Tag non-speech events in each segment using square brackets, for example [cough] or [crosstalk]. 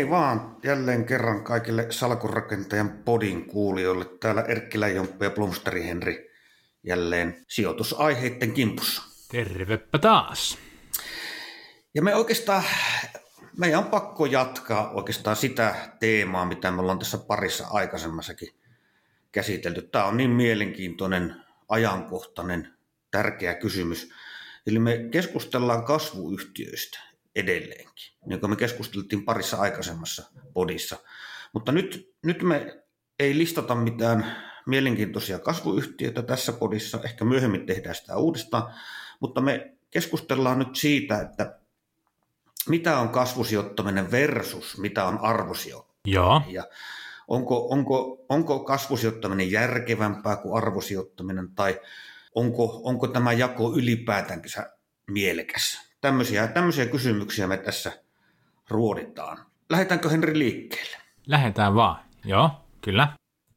Hei vaan jälleen kerran kaikille salkurakentajan podin kuulijoille. Täällä Erkki Läjomppi ja Blomsteri Henri jälleen sijoitusaiheiden kimpussa. Tervepä taas. Ja me oikeastaan, meidän on pakko jatkaa oikeastaan sitä teemaa, mitä me ollaan tässä parissa aikaisemmassakin käsitelty. Tämä on niin mielenkiintoinen, ajankohtainen, tärkeä kysymys. Eli me keskustellaan kasvuyhtiöistä edelleenkin, niin kuin me keskusteltiin parissa aikaisemmassa podissa. Mutta nyt, nyt me ei listata mitään mielenkiintoisia kasvuyhtiöitä tässä podissa, ehkä myöhemmin tehdään sitä uudestaan, mutta me keskustellaan nyt siitä, että mitä on kasvusijoittaminen versus mitä on arvosijoittaminen. Joo. Ja onko, onko, onko kasvusijoittaminen järkevämpää kuin arvosijoittaminen tai onko, onko tämä jako ylipäätänsä mielekäs? Tämmöisiä, tämmöisiä kysymyksiä me tässä ruoditaan. Lähdetäänkö Henri liikkeelle? Lähdetään vaan. Joo, kyllä.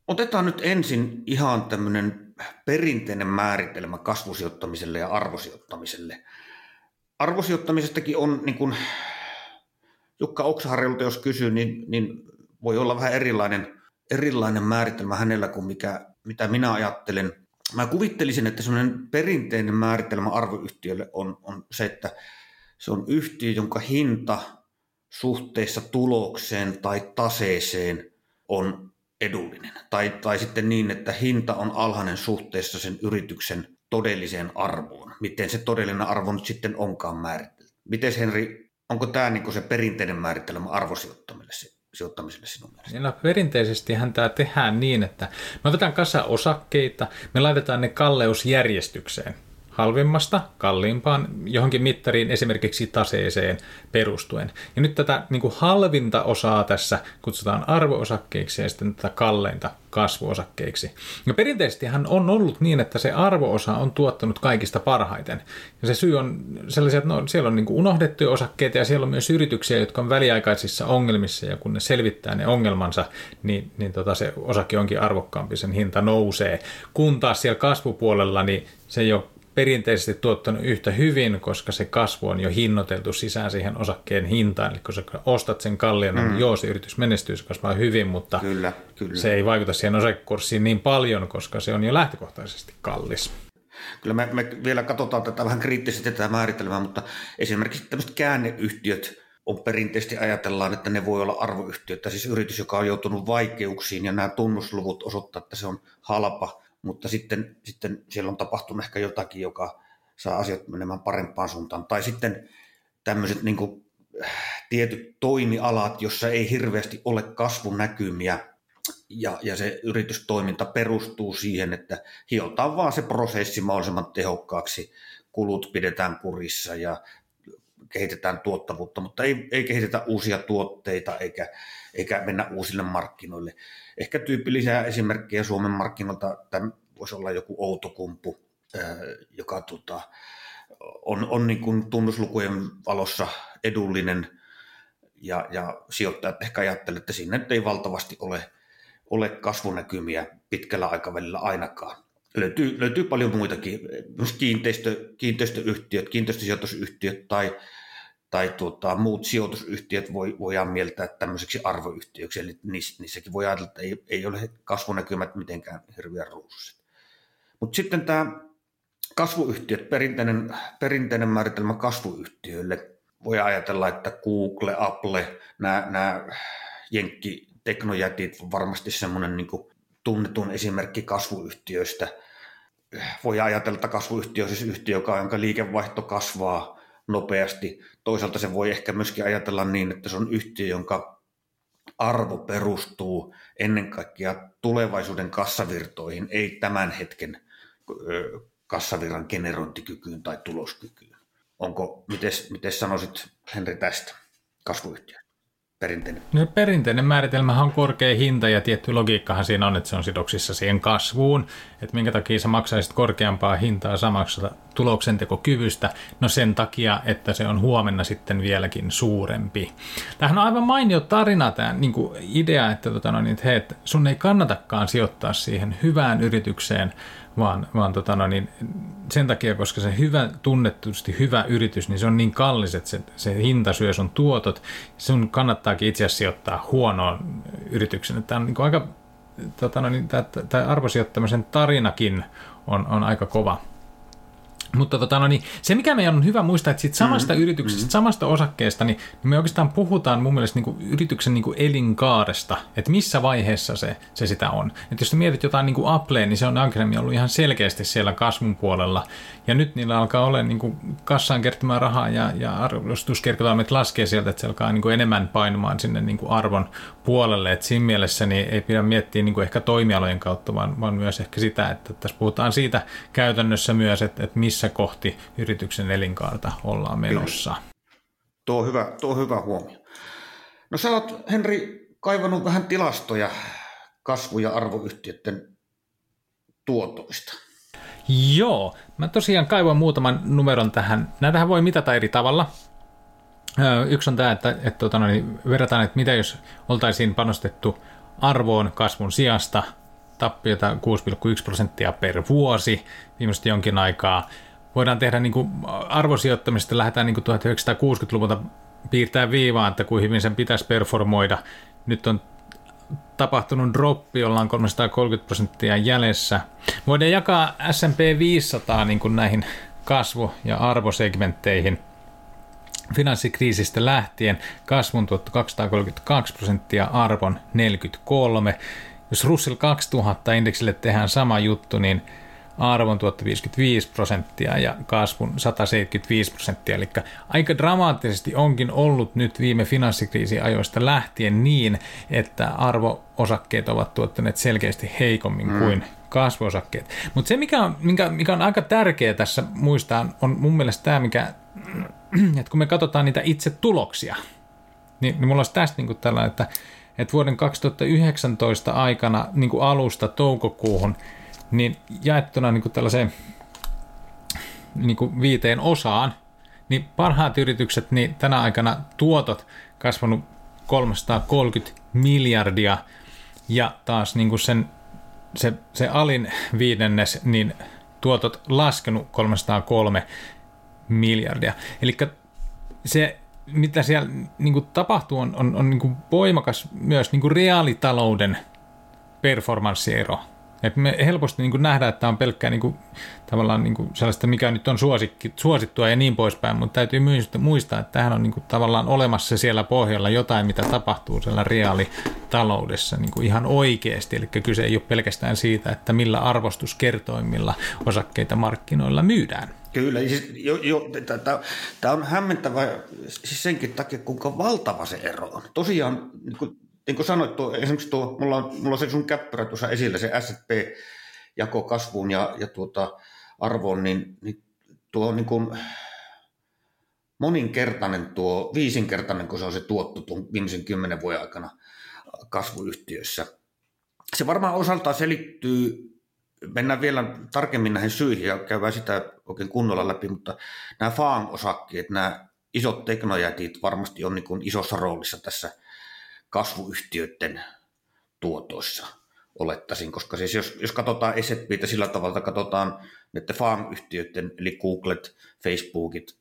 Otetaan nyt ensin ihan tämmöinen perinteinen määritelmä kasvusijoittamiselle ja arvosijoittamiselle. Arvosijoittamisestakin on, niin kuin Jukka Oksaharjulta jos kysyy, niin, niin voi olla vähän erilainen, erilainen määritelmä hänellä kuin mikä, mitä minä ajattelen. Mä kuvittelisin, että semmoinen perinteinen määritelmä arvoyhtiölle on, on se, että se on yhtiö, jonka hinta suhteessa tulokseen tai taseeseen on edullinen. Tai, tai sitten niin, että hinta on alhainen suhteessa sen yrityksen todelliseen arvoon. Miten se todellinen arvo nyt sitten onkaan määritelty. Miten Henri, onko tämä niin se perinteinen määritelmä arvosijoittamiselle? Sijoittamiselle sinun mielestä? No, perinteisesti tämä tehdään niin, että me otetaan kasa osakkeita, me laitetaan ne kalleusjärjestykseen halvimmasta kalliimpaan johonkin mittariin, esimerkiksi taseeseen perustuen. Ja nyt tätä niin kuin halvinta osaa tässä kutsutaan arvoosakkeiksi ja sitten tätä kalleinta kasvuosakkeiksi. Ja perinteisesti hän on ollut niin, että se arvoosa on tuottanut kaikista parhaiten. Ja se syy on sellaisia, että no, siellä on niin kuin unohdettuja osakkeita ja siellä on myös yrityksiä, jotka on väliaikaisissa ongelmissa ja kun ne selvittää ne ongelmansa, niin, niin tota se osake onkin arvokkaampi, sen hinta nousee. Kun taas siellä kasvupuolella, niin se ei ole perinteisesti tuottanut yhtä hyvin, koska se kasvu on jo hinnoiteltu sisään siihen osakkeen hintaan. Eli kun sä ostat sen kallion, niin mm. niin joo, se yritys menestyy, se kasvaa hyvin, mutta kyllä, kyllä. se ei vaikuta siihen osakekurssiin niin paljon, koska se on jo lähtökohtaisesti kallis. Kyllä me, me vielä katsotaan tätä vähän kriittisesti tätä määritelmää, mutta esimerkiksi tämmöiset käänneyhtiöt on perinteisesti ajatellaan, että ne voi olla arvoyhtiöitä, siis yritys, joka on joutunut vaikeuksiin ja nämä tunnusluvut osoittaa, että se on halpa – mutta sitten, sitten siellä on tapahtunut ehkä jotakin, joka saa asiat menemään parempaan suuntaan. Tai sitten tämmöiset niin kuin, tietyt toimialat, jossa ei hirveästi ole kasvun näkymiä, ja, ja se yritystoiminta perustuu siihen, että hiotaan vaan se prosessi mahdollisimman tehokkaaksi, kulut pidetään kurissa ja kehitetään tuottavuutta, mutta ei, ei kehitetä uusia tuotteita eikä, eikä mennä uusille markkinoille. Ehkä tyypillisiä esimerkkejä Suomen markkinoilta tämän voisi olla joku Outokumpu, joka tota, on, on niin kuin tunnuslukujen valossa edullinen ja, ja sijoittajat ehkä ajattelevat, että siinä ei valtavasti ole, ole kasvunäkymiä pitkällä aikavälillä ainakaan. Löytyy, löytyy paljon muitakin, myös kiinteistö, kiinteistöyhtiöt, kiinteistösijoitusyhtiöt tai tai tuota, muut sijoitusyhtiöt voi, voidaan mieltää tämmöiseksi arvoyhtiöksi, eli niissäkin voi ajatella, että ei, ei ole kasvunäkymät mitenkään hirveän ruusuiset. Mutta sitten tämä kasvuyhtiöt, perinteinen, perinteinen määritelmä kasvuyhtiöille, voi ajatella, että Google, Apple, nämä, nämä jenkkiteknojätit on varmasti semmoinen niin tunnetun esimerkki kasvuyhtiöistä. Voi ajatella, että kasvuyhtiö on siis yhtiö, jonka liikevaihto kasvaa nopeasti. Toisaalta se voi ehkä myöskin ajatella niin, että se on yhtiö, jonka arvo perustuu ennen kaikkea tulevaisuuden kassavirtoihin, ei tämän hetken kassavirran generointikykyyn tai tuloskykyyn. Onko, miten sanoisit Henri tästä kasvuyhtiö? Perinteinen. No, perinteinen määritelmä on korkea hinta ja tietty logiikkahan siinä on, että se on sidoksissa siihen kasvuun. Että minkä takia sä maksaisit korkeampaa hintaa samaksesta tuloksentekokyvystä? No sen takia, että se on huomenna sitten vieläkin suurempi. Tämähän on aivan mainio tarina tämä niin idea, että, tota, no, niin, että, hei, sun ei kannatakaan sijoittaa siihen hyvään yritykseen, vaan, vaan tota no, niin sen takia, koska se hyvä, tunnetusti hyvä yritys, niin se on niin kallis, että se, se hinta syö sun tuotot. Sun kannattaakin itse asiassa sijoittaa huonoon yrityksen. Tämä on niin aika, tota no, niin, tämä, tämä arvosijoittamisen tarinakin on, on aika kova. Mutta tota, no niin, se, mikä meidän on hyvä muistaa, että siitä samasta mm-hmm. yrityksestä, mm-hmm. samasta osakkeesta, niin me oikeastaan puhutaan mun mielestä niin kuin yrityksen niin kuin elinkaaresta, että missä vaiheessa se, se sitä on. Että jos mietit jotain niin kuin Applea, niin se on aikaisemmin ollut ihan selkeästi siellä kasvun puolella, ja nyt niillä alkaa olla niin kuin kassaan kertymään rahaa ja, ja arvostuskertoimet laskee sieltä, että se alkaa niin kuin enemmän painamaan sinne niin kuin arvon puolelle. Että siinä mielessä niin ei pidä miettiä niin kuin ehkä toimialojen kautta, vaan, vaan myös ehkä sitä, että tässä puhutaan siitä käytännössä myös, että, että missä kohti yrityksen elinkaarta ollaan menossa. Kyllä. Tuo on hyvä, tuo on hyvä huomio. No sä oot, Henri, kaivannut vähän tilastoja kasvu- ja arvoyhtiöiden tuotoista. Joo, mä tosiaan kaivoin muutaman numeron tähän. Näitähän voi mitata eri tavalla. Yksi on tämä, että, että, että no niin, verrataan, että mitä jos oltaisiin panostettu arvoon kasvun sijasta tappiota 6,1 prosenttia per vuosi viimeisesti jonkin aikaa. Voidaan tehdä niin kuin arvosijoittamista, lähdetään niin kuin 1960-luvulta piirtää viivaa, että kuin hyvin sen pitäisi performoida. Nyt on tapahtunut droppi, ollaan 330 prosenttia jäljessä. Voidaan jakaa S&P 500 niin kuin näihin kasvu- ja arvosegmentteihin. Finanssikriisistä lähtien kasvun tuotto 232 prosenttia, arvon 43. Jos Russell 2000 indeksille tehdään sama juttu, niin arvon tuotto 55 prosenttia ja kasvun 175 prosenttia. Eli aika dramaattisesti onkin ollut nyt viime finanssikriisin ajoista lähtien niin, että arvoosakkeet ovat tuottaneet selkeästi heikommin mm. kuin kasvuosakkeet. Mutta se, mikä on, mikä, mikä on aika tärkeää tässä muistaa, on mun mielestä tämä, mikä, [clears throat] että kun me katsotaan niitä itse tuloksia, niin, niin mulla olisi tästä niin tällainen, että, että vuoden 2019 aikana niin alusta toukokuuhun – niin jaettuna niin kuin tällaiseen niin kuin viiteen osaan, niin parhaat yritykset, niin tänä aikana tuotot kasvanut 330 miljardia ja taas niin kuin sen, se, se alin viidennes, niin tuotot laskenut 303 miljardia. Eli se, mitä siellä niin kuin tapahtuu, on, on, on niin kuin voimakas myös niin kuin reaalitalouden performanssiero et me helposti niin nähdään, että on pelkkää niin kuin, tavallaan niin kuin sellaista, mikä nyt on suosikki, suosittua ja niin poispäin, mutta täytyy muistaa, että tähän on niin kuin tavallaan olemassa siellä pohjalla jotain, mitä tapahtuu siellä reaalitaloudessa niin kuin ihan oikeasti. Eli kyse ei ole pelkästään siitä, että millä arvostuskertoimilla osakkeita markkinoilla myydään. Kyllä, siis jo, jo, tämä on hämmentävä siis senkin takia, kuinka valtava se ero on. Tosiaan niin kuin niin kuin sanoit, tuo, esimerkiksi tuo, mulla on, mulla on se sun käppyrä tuossa esillä, se S&P-jako kasvuun ja, ja tuota arvoon, niin, niin tuo on niin kuin moninkertainen tuo, viisinkertainen, kun se on se tuotto tuon viimeisen kymmenen vuoden aikana kasvuyhtiöissä. Se varmaan osaltaan selittyy, mennään vielä tarkemmin näihin syihin ja käydään sitä oikein kunnolla läpi, mutta nämä FAANG-osakkeet, nämä isot teknojätit varmasti on niin isossa roolissa tässä – kasvuyhtiöiden tuotoissa olettaisin, koska siis jos, jos katsotaan S&Ptä sillä tavalla, katsotaan näiden farm-yhtiöiden, eli Googlet, Facebookit,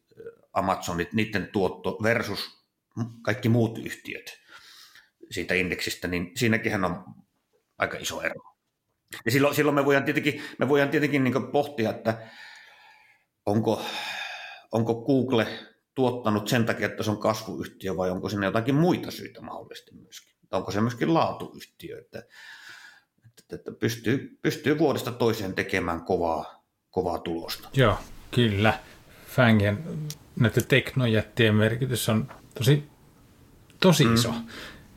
Amazonit, niiden tuotto versus kaikki muut yhtiöt siitä indeksistä, niin siinäkin on aika iso ero. Ja silloin, silloin me voidaan tietenkin, me voidaan tietenkin niin pohtia, että onko, onko Google tuottanut sen takia, että se on kasvuyhtiö vai onko sinne jotakin muita syitä mahdollisesti myöskin? Onko se myöskin laatuyhtiö, että, että, että pystyy, pystyy vuodesta toiseen tekemään kovaa, kovaa tulosta? Joo, kyllä. Fangien näiden teknojättien merkitys on tosi, tosi mm. iso.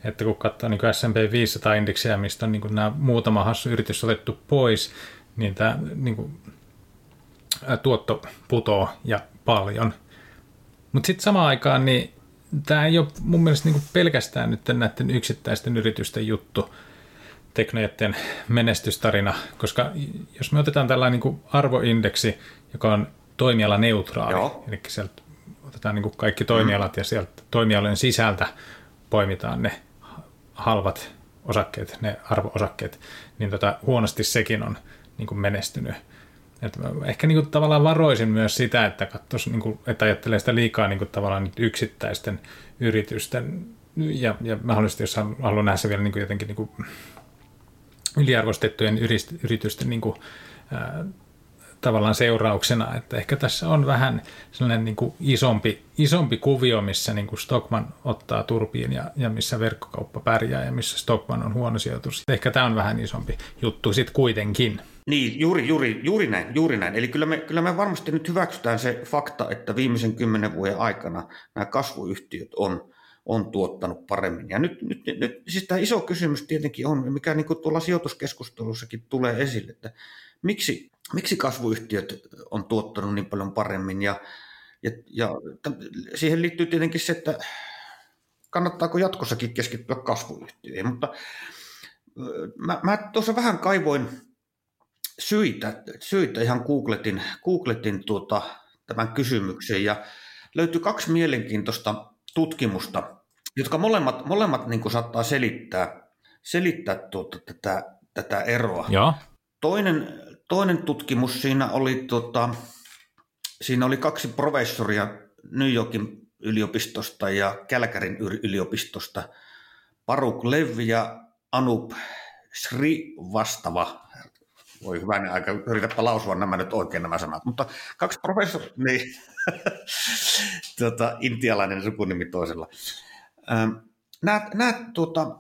Että kun katsoo niin S&P 500-indeksiä, mistä on niin nämä muutama hassu yritys otettu pois, niin tämä niin kuin, tuotto putoo ja paljon – mutta sitten samaan aikaan niin tämä ei ole mun mielestä niinku pelkästään nyt näiden yksittäisten yritysten juttu, teknojätten menestystarina, koska jos me otetaan tällainen niin arvoindeksi, joka on toimiala neutraali, Joo. eli sieltä otetaan niin kaikki toimialat mm. ja sieltä toimialojen sisältä poimitaan ne halvat osakkeet, ne arvoosakkeet, niin tota, huonosti sekin on niin kuin menestynyt. Et ehkä niin tavallaan varoisin myös sitä, että, katsoisi, niin kuin, että ajattelee sitä liikaa niin kuin tavallaan yksittäisten yritysten ja, ja mahdollisesti, jos haluan nähdä se vielä niin jotenkin niin yliarvostettujen yritysten niin ää, tavallaan seurauksena, että ehkä tässä on vähän sellainen niin isompi, isompi kuvio, missä niin Stockman ottaa turpiin ja, ja missä verkkokauppa pärjää ja missä Stockman on huono sijoitus. Ehkä tämä on vähän isompi juttu sitten kuitenkin. Niin, juuri, juuri, juuri näin, juuri näin. Eli kyllä me, kyllä me varmasti nyt hyväksytään se fakta, että viimeisen kymmenen vuoden aikana nämä kasvuyhtiöt on, on tuottanut paremmin. Ja nyt, nyt, nyt siis tämä iso kysymys tietenkin on, mikä niin kuin tuolla sijoituskeskustelussakin tulee esille, että miksi, miksi kasvuyhtiöt on tuottanut niin paljon paremmin ja, ja, ja siihen liittyy tietenkin se, että kannattaako jatkossakin keskittyä kasvuyhtiöihin, mutta mä, mä tuossa vähän kaivoin syitä, syitä ihan googletin, googletin tuota, tämän kysymyksen ja löytyi kaksi mielenkiintoista tutkimusta, jotka molemmat, molemmat niin saattaa selittää, selittää tuota, tätä, tätä eroa. Ja. Toinen, toinen tutkimus siinä oli, tuota, siinä oli kaksi professoria New Yorkin yliopistosta ja Kälkärin yliopistosta, Paruk Lev ja Anup Sri-vastava voi hyvänä aika, yritäpä lausua nämä nyt oikein nämä sanat, mutta kaksi professoria, niin [laughs] tuota, intialainen sukunimi toisella. Nämä, nämä tuota,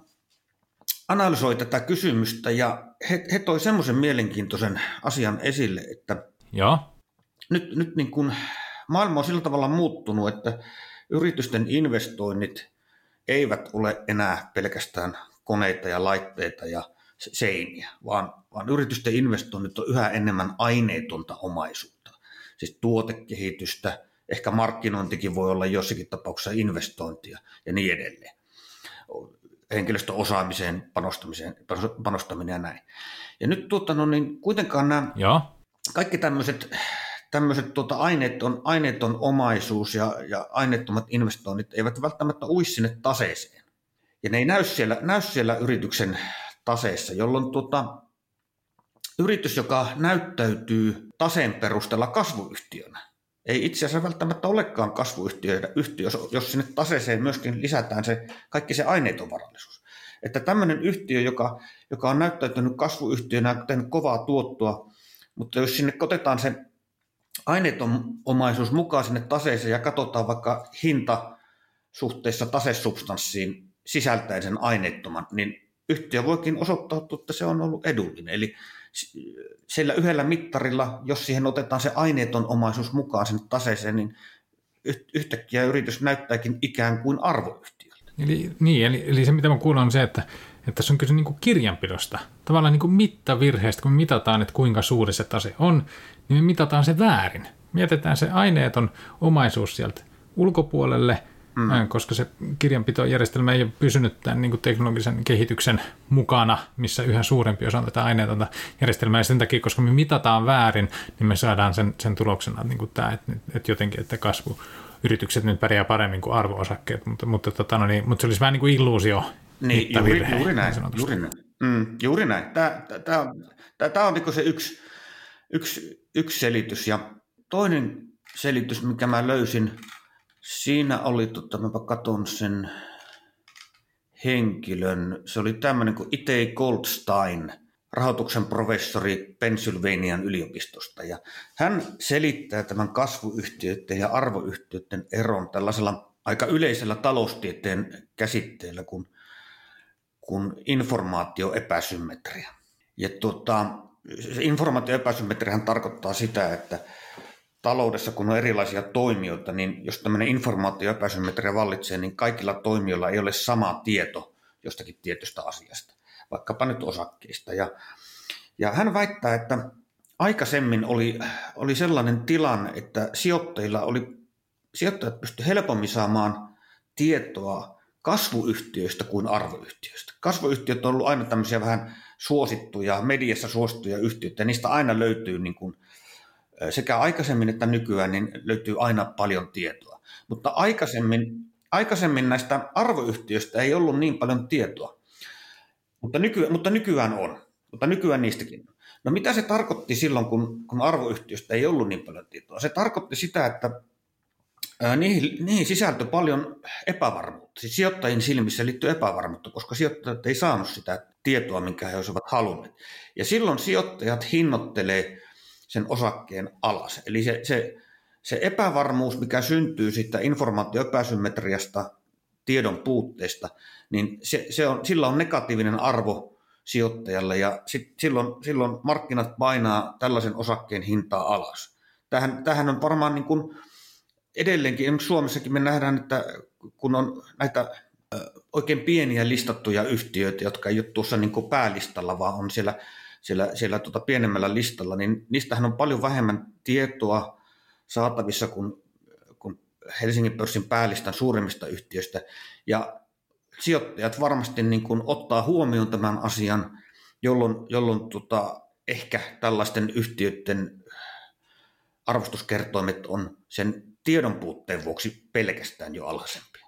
analysoi tätä kysymystä ja he, he toi semmoisen mielenkiintoisen asian esille, että ja. nyt, nyt niin kuin maailma on sillä tavalla muuttunut, että yritysten investoinnit eivät ole enää pelkästään koneita ja laitteita ja seiniä, vaan, vaan yritysten investoinnit on yhä enemmän aineetonta omaisuutta. Siis tuotekehitystä, ehkä markkinointikin voi olla jossakin tapauksessa investointia ja niin edelleen. Henkilöstöosaamiseen panostamiseen, panostaminen ja näin. Ja nyt tuota, no niin, kuitenkaan nämä ja. kaikki tämmöiset tämmöiset tuota, aineeton, aineeton omaisuus ja, ja aineettomat investoinnit eivät välttämättä ui sinne taseeseen. Ja ne ei näy siellä, näy siellä yrityksen taseessa, jolloin tuota, yritys, joka näyttäytyy taseen perusteella kasvuyhtiönä, ei itse asiassa välttämättä olekaan kasvuyhtiö, yhtiö, jos sinne taseeseen myöskin lisätään se kaikki se aineeton varallisuus. Että tämmöinen yhtiö, joka, joka on näyttäytynyt kasvuyhtiönä, tehnyt kovaa tuottoa, mutta jos sinne otetaan se aineeton omaisuus mukaan sinne taseeseen ja katsotaan vaikka hinta suhteessa tasesubstanssiin sisältäen sen aineettoman, niin yhtiö voikin osoittautua, että se on ollut edullinen. Eli sillä yhdellä mittarilla, jos siihen otetaan se aineeton omaisuus mukaan sen taseeseen, niin yhtäkkiä yritys näyttääkin ikään kuin arvoyhtiöltä. Eli, niin, eli, eli se mitä mä kuulen on se, että, että tässä on kyse niin kuin kirjanpidosta, tavallaan niin kuin mittavirheestä, kun mitataan, että kuinka suuri se tase on, niin me mitataan se väärin. Mietitään se aineeton omaisuus sieltä ulkopuolelle – mm. koska se kirjanpitojärjestelmä ei ole pysynyt tämän niin kuin teknologisen kehityksen mukana, missä yhä suurempi osa on tätä aineetonta järjestelmää, ja sen takia, koska me mitataan väärin, niin me saadaan sen, sen tuloksena niin kuin tämä, että, että jotenkin, että kasvu, yritykset nyt pärjää paremmin kuin arvoosakkeet, mutta, mutta, tota, no niin, mutta se olisi vähän niin kuin illuusio. Niin, juuri, juuri näin. Niin juuri näin. Mm, juuri näin. Tämä, tämä, tämä, tämä on niin se yksi, yksi, yksi selitys. Ja toinen selitys, mikä mä löysin, Siinä oli, tota, mä katson sen henkilön, se oli tämmöinen kuin Itei Goldstein, rahoituksen professori Pennsylvanian yliopistosta. Ja hän selittää tämän kasvuyhtiöiden ja arvoyhtiöiden eron tällaisella aika yleisellä taloustieteen käsitteellä kuin, kuin informaatioepäsymmetria. Ja tuota, informaatioepäsymmetriahan tarkoittaa sitä, että taloudessa, kun on erilaisia toimijoita, niin jos tämmöinen informaatioepäsymmetria vallitsee, niin kaikilla toimijoilla ei ole sama tieto jostakin tietystä asiasta, vaikkapa nyt osakkeista. Ja, ja hän väittää, että aikaisemmin oli, oli sellainen tilanne, että sijoittajilla oli, sijoittajat pystyivät helpommin saamaan tietoa kasvuyhtiöistä kuin arvoyhtiöistä. Kasvuyhtiöt on ollut aina tämmöisiä vähän suosittuja, mediassa suosittuja yhtiöitä, ja niistä aina löytyy niin kuin sekä aikaisemmin että nykyään niin löytyy aina paljon tietoa. Mutta aikaisemmin, aikaisemmin näistä arvoyhtiöistä ei ollut niin paljon tietoa. Mutta, nyky, mutta nykyään on. Mutta nykyään niistäkin. No mitä se tarkoitti silloin, kun, kun arvoyhtiöstä ei ollut niin paljon tietoa? Se tarkoitti sitä, että niihin, niihin sisältyi paljon epävarmuutta. Siis sijoittajien silmissä liittyy epävarmuutta, koska sijoittajat ei saanut sitä tietoa, minkä he olisivat halunneet. Ja silloin sijoittajat hinnoittelee sen osakkeen alas. Eli se, se, se epävarmuus, mikä syntyy siitä informaatioepäsymmetriasta, tiedon puutteesta, niin se, se on, sillä on negatiivinen arvo sijoittajalle ja sit, silloin, silloin markkinat painaa tällaisen osakkeen hintaa alas. Tähän, tähän on varmaan niin kuin edelleenkin, Suomessakin me nähdään, että kun on näitä oikein pieniä listattuja yhtiöitä, jotka ei ole tuossa niin kuin päälistalla, vaan on siellä, siellä, siellä tuota pienemmällä listalla, niin niistähän on paljon vähemmän tietoa saatavissa kuin, kuin Helsingin pörssin päälistan suurimmista yhtiöistä. Ja sijoittajat varmasti niin kuin ottaa huomioon tämän asian, jolloin, jolloin tota, ehkä tällaisten yhtiöiden arvostuskertoimet on sen tiedon puutteen vuoksi pelkästään jo alhaisempia.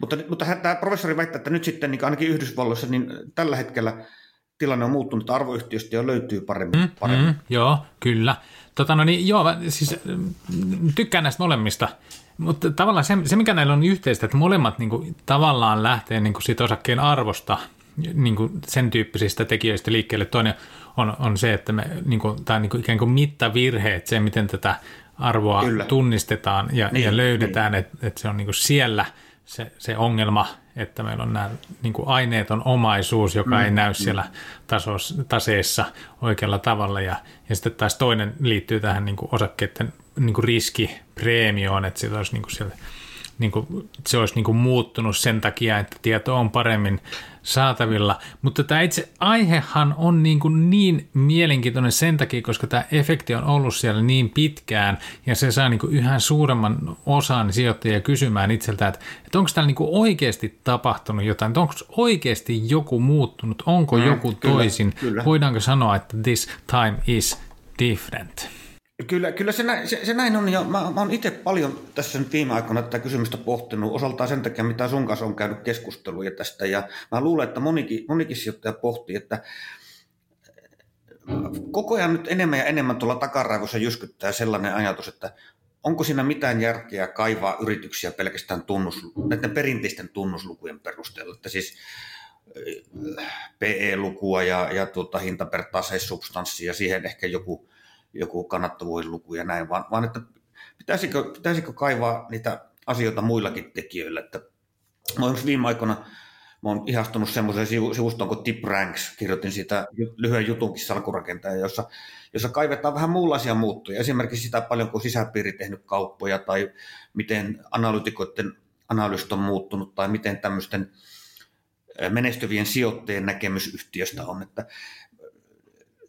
Mutta, mutta tämä professori väittää, että nyt sitten niin ainakin Yhdysvalloissa niin tällä hetkellä tilanne on muuttunut, että arvoyhtiöistä jo löytyy paremmin. Mm, paremmin. Mm, joo, kyllä. Tota, no niin, joo, siis mm, tykkään näistä molemmista. Mutta tavallaan se, se, mikä näillä on yhteistä, että molemmat niin kuin, tavallaan lähtee niin kuin siitä osakkeen arvosta niin kuin sen tyyppisistä tekijöistä liikkeelle. Toinen on, on se, että me, niin kuin, tai niin kuin ikään kuin mittavirheet, se miten tätä arvoa Kyllä. tunnistetaan ja, niin, ja löydetään, niin. että, että se on niin kuin siellä se, se ongelma, että meillä on nämä niin kuin aineeton omaisuus, joka mm, ei näy mm. siellä tasos, taseessa oikealla tavalla. Ja, ja sitten taas toinen liittyy tähän niin kuin osakkeiden niin kuin riskipreemioon, että se olisi, niin kuin siellä, niin kuin, se olisi niin kuin muuttunut sen takia, että tieto on paremmin saatavilla. Mutta tämä itse aihehan on niin, kuin niin mielenkiintoinen sen takia, koska tämä efekti on ollut siellä niin pitkään ja se saa niin kuin yhä suuremman osan sijoittajia kysymään itseltään, että, että onko täällä niin kuin oikeasti tapahtunut jotain, että onko oikeasti joku muuttunut, onko mm, joku kyllä, toisin, kyllä. voidaanko sanoa, että this time is different. Kyllä, kyllä se, näin, se, se näin on, ja mä, mä oon itse paljon tässä nyt viime aikoina tätä kysymystä pohtinut, osaltaan sen takia, mitä sun kanssa on käynyt keskusteluja tästä, ja mä luulen, että monikin, monikin sijoittaja pohtii, että koko ajan nyt enemmän ja enemmän tuolla takaraivossa jyskyttää sellainen ajatus, että onko siinä mitään järkeä kaivaa yrityksiä pelkästään tunnus, näiden perinteisten tunnuslukujen perusteella, että siis PE-lukua ja, ja tuota, hinta per substanssi ja siihen ehkä joku joku kannattavuusluku ja näin, vaan, vaan että pitäisikö, pitäisikö kaivaa niitä asioita muillakin tekijöillä. Että mä olen viime aikoina mä oon ihastunut semmoiseen sivustoon kuin Tip Ranks, kirjoitin siitä lyhyen jutunkin salkurakentaja, jossa, jossa kaivetaan vähän muunlaisia muuttuja. Esimerkiksi sitä paljon kuin sisäpiiri tehnyt kauppoja tai miten analytikoiden analyysit on muuttunut tai miten tämmöisten menestyvien sijoittajien näkemys yhtiöstä on. Että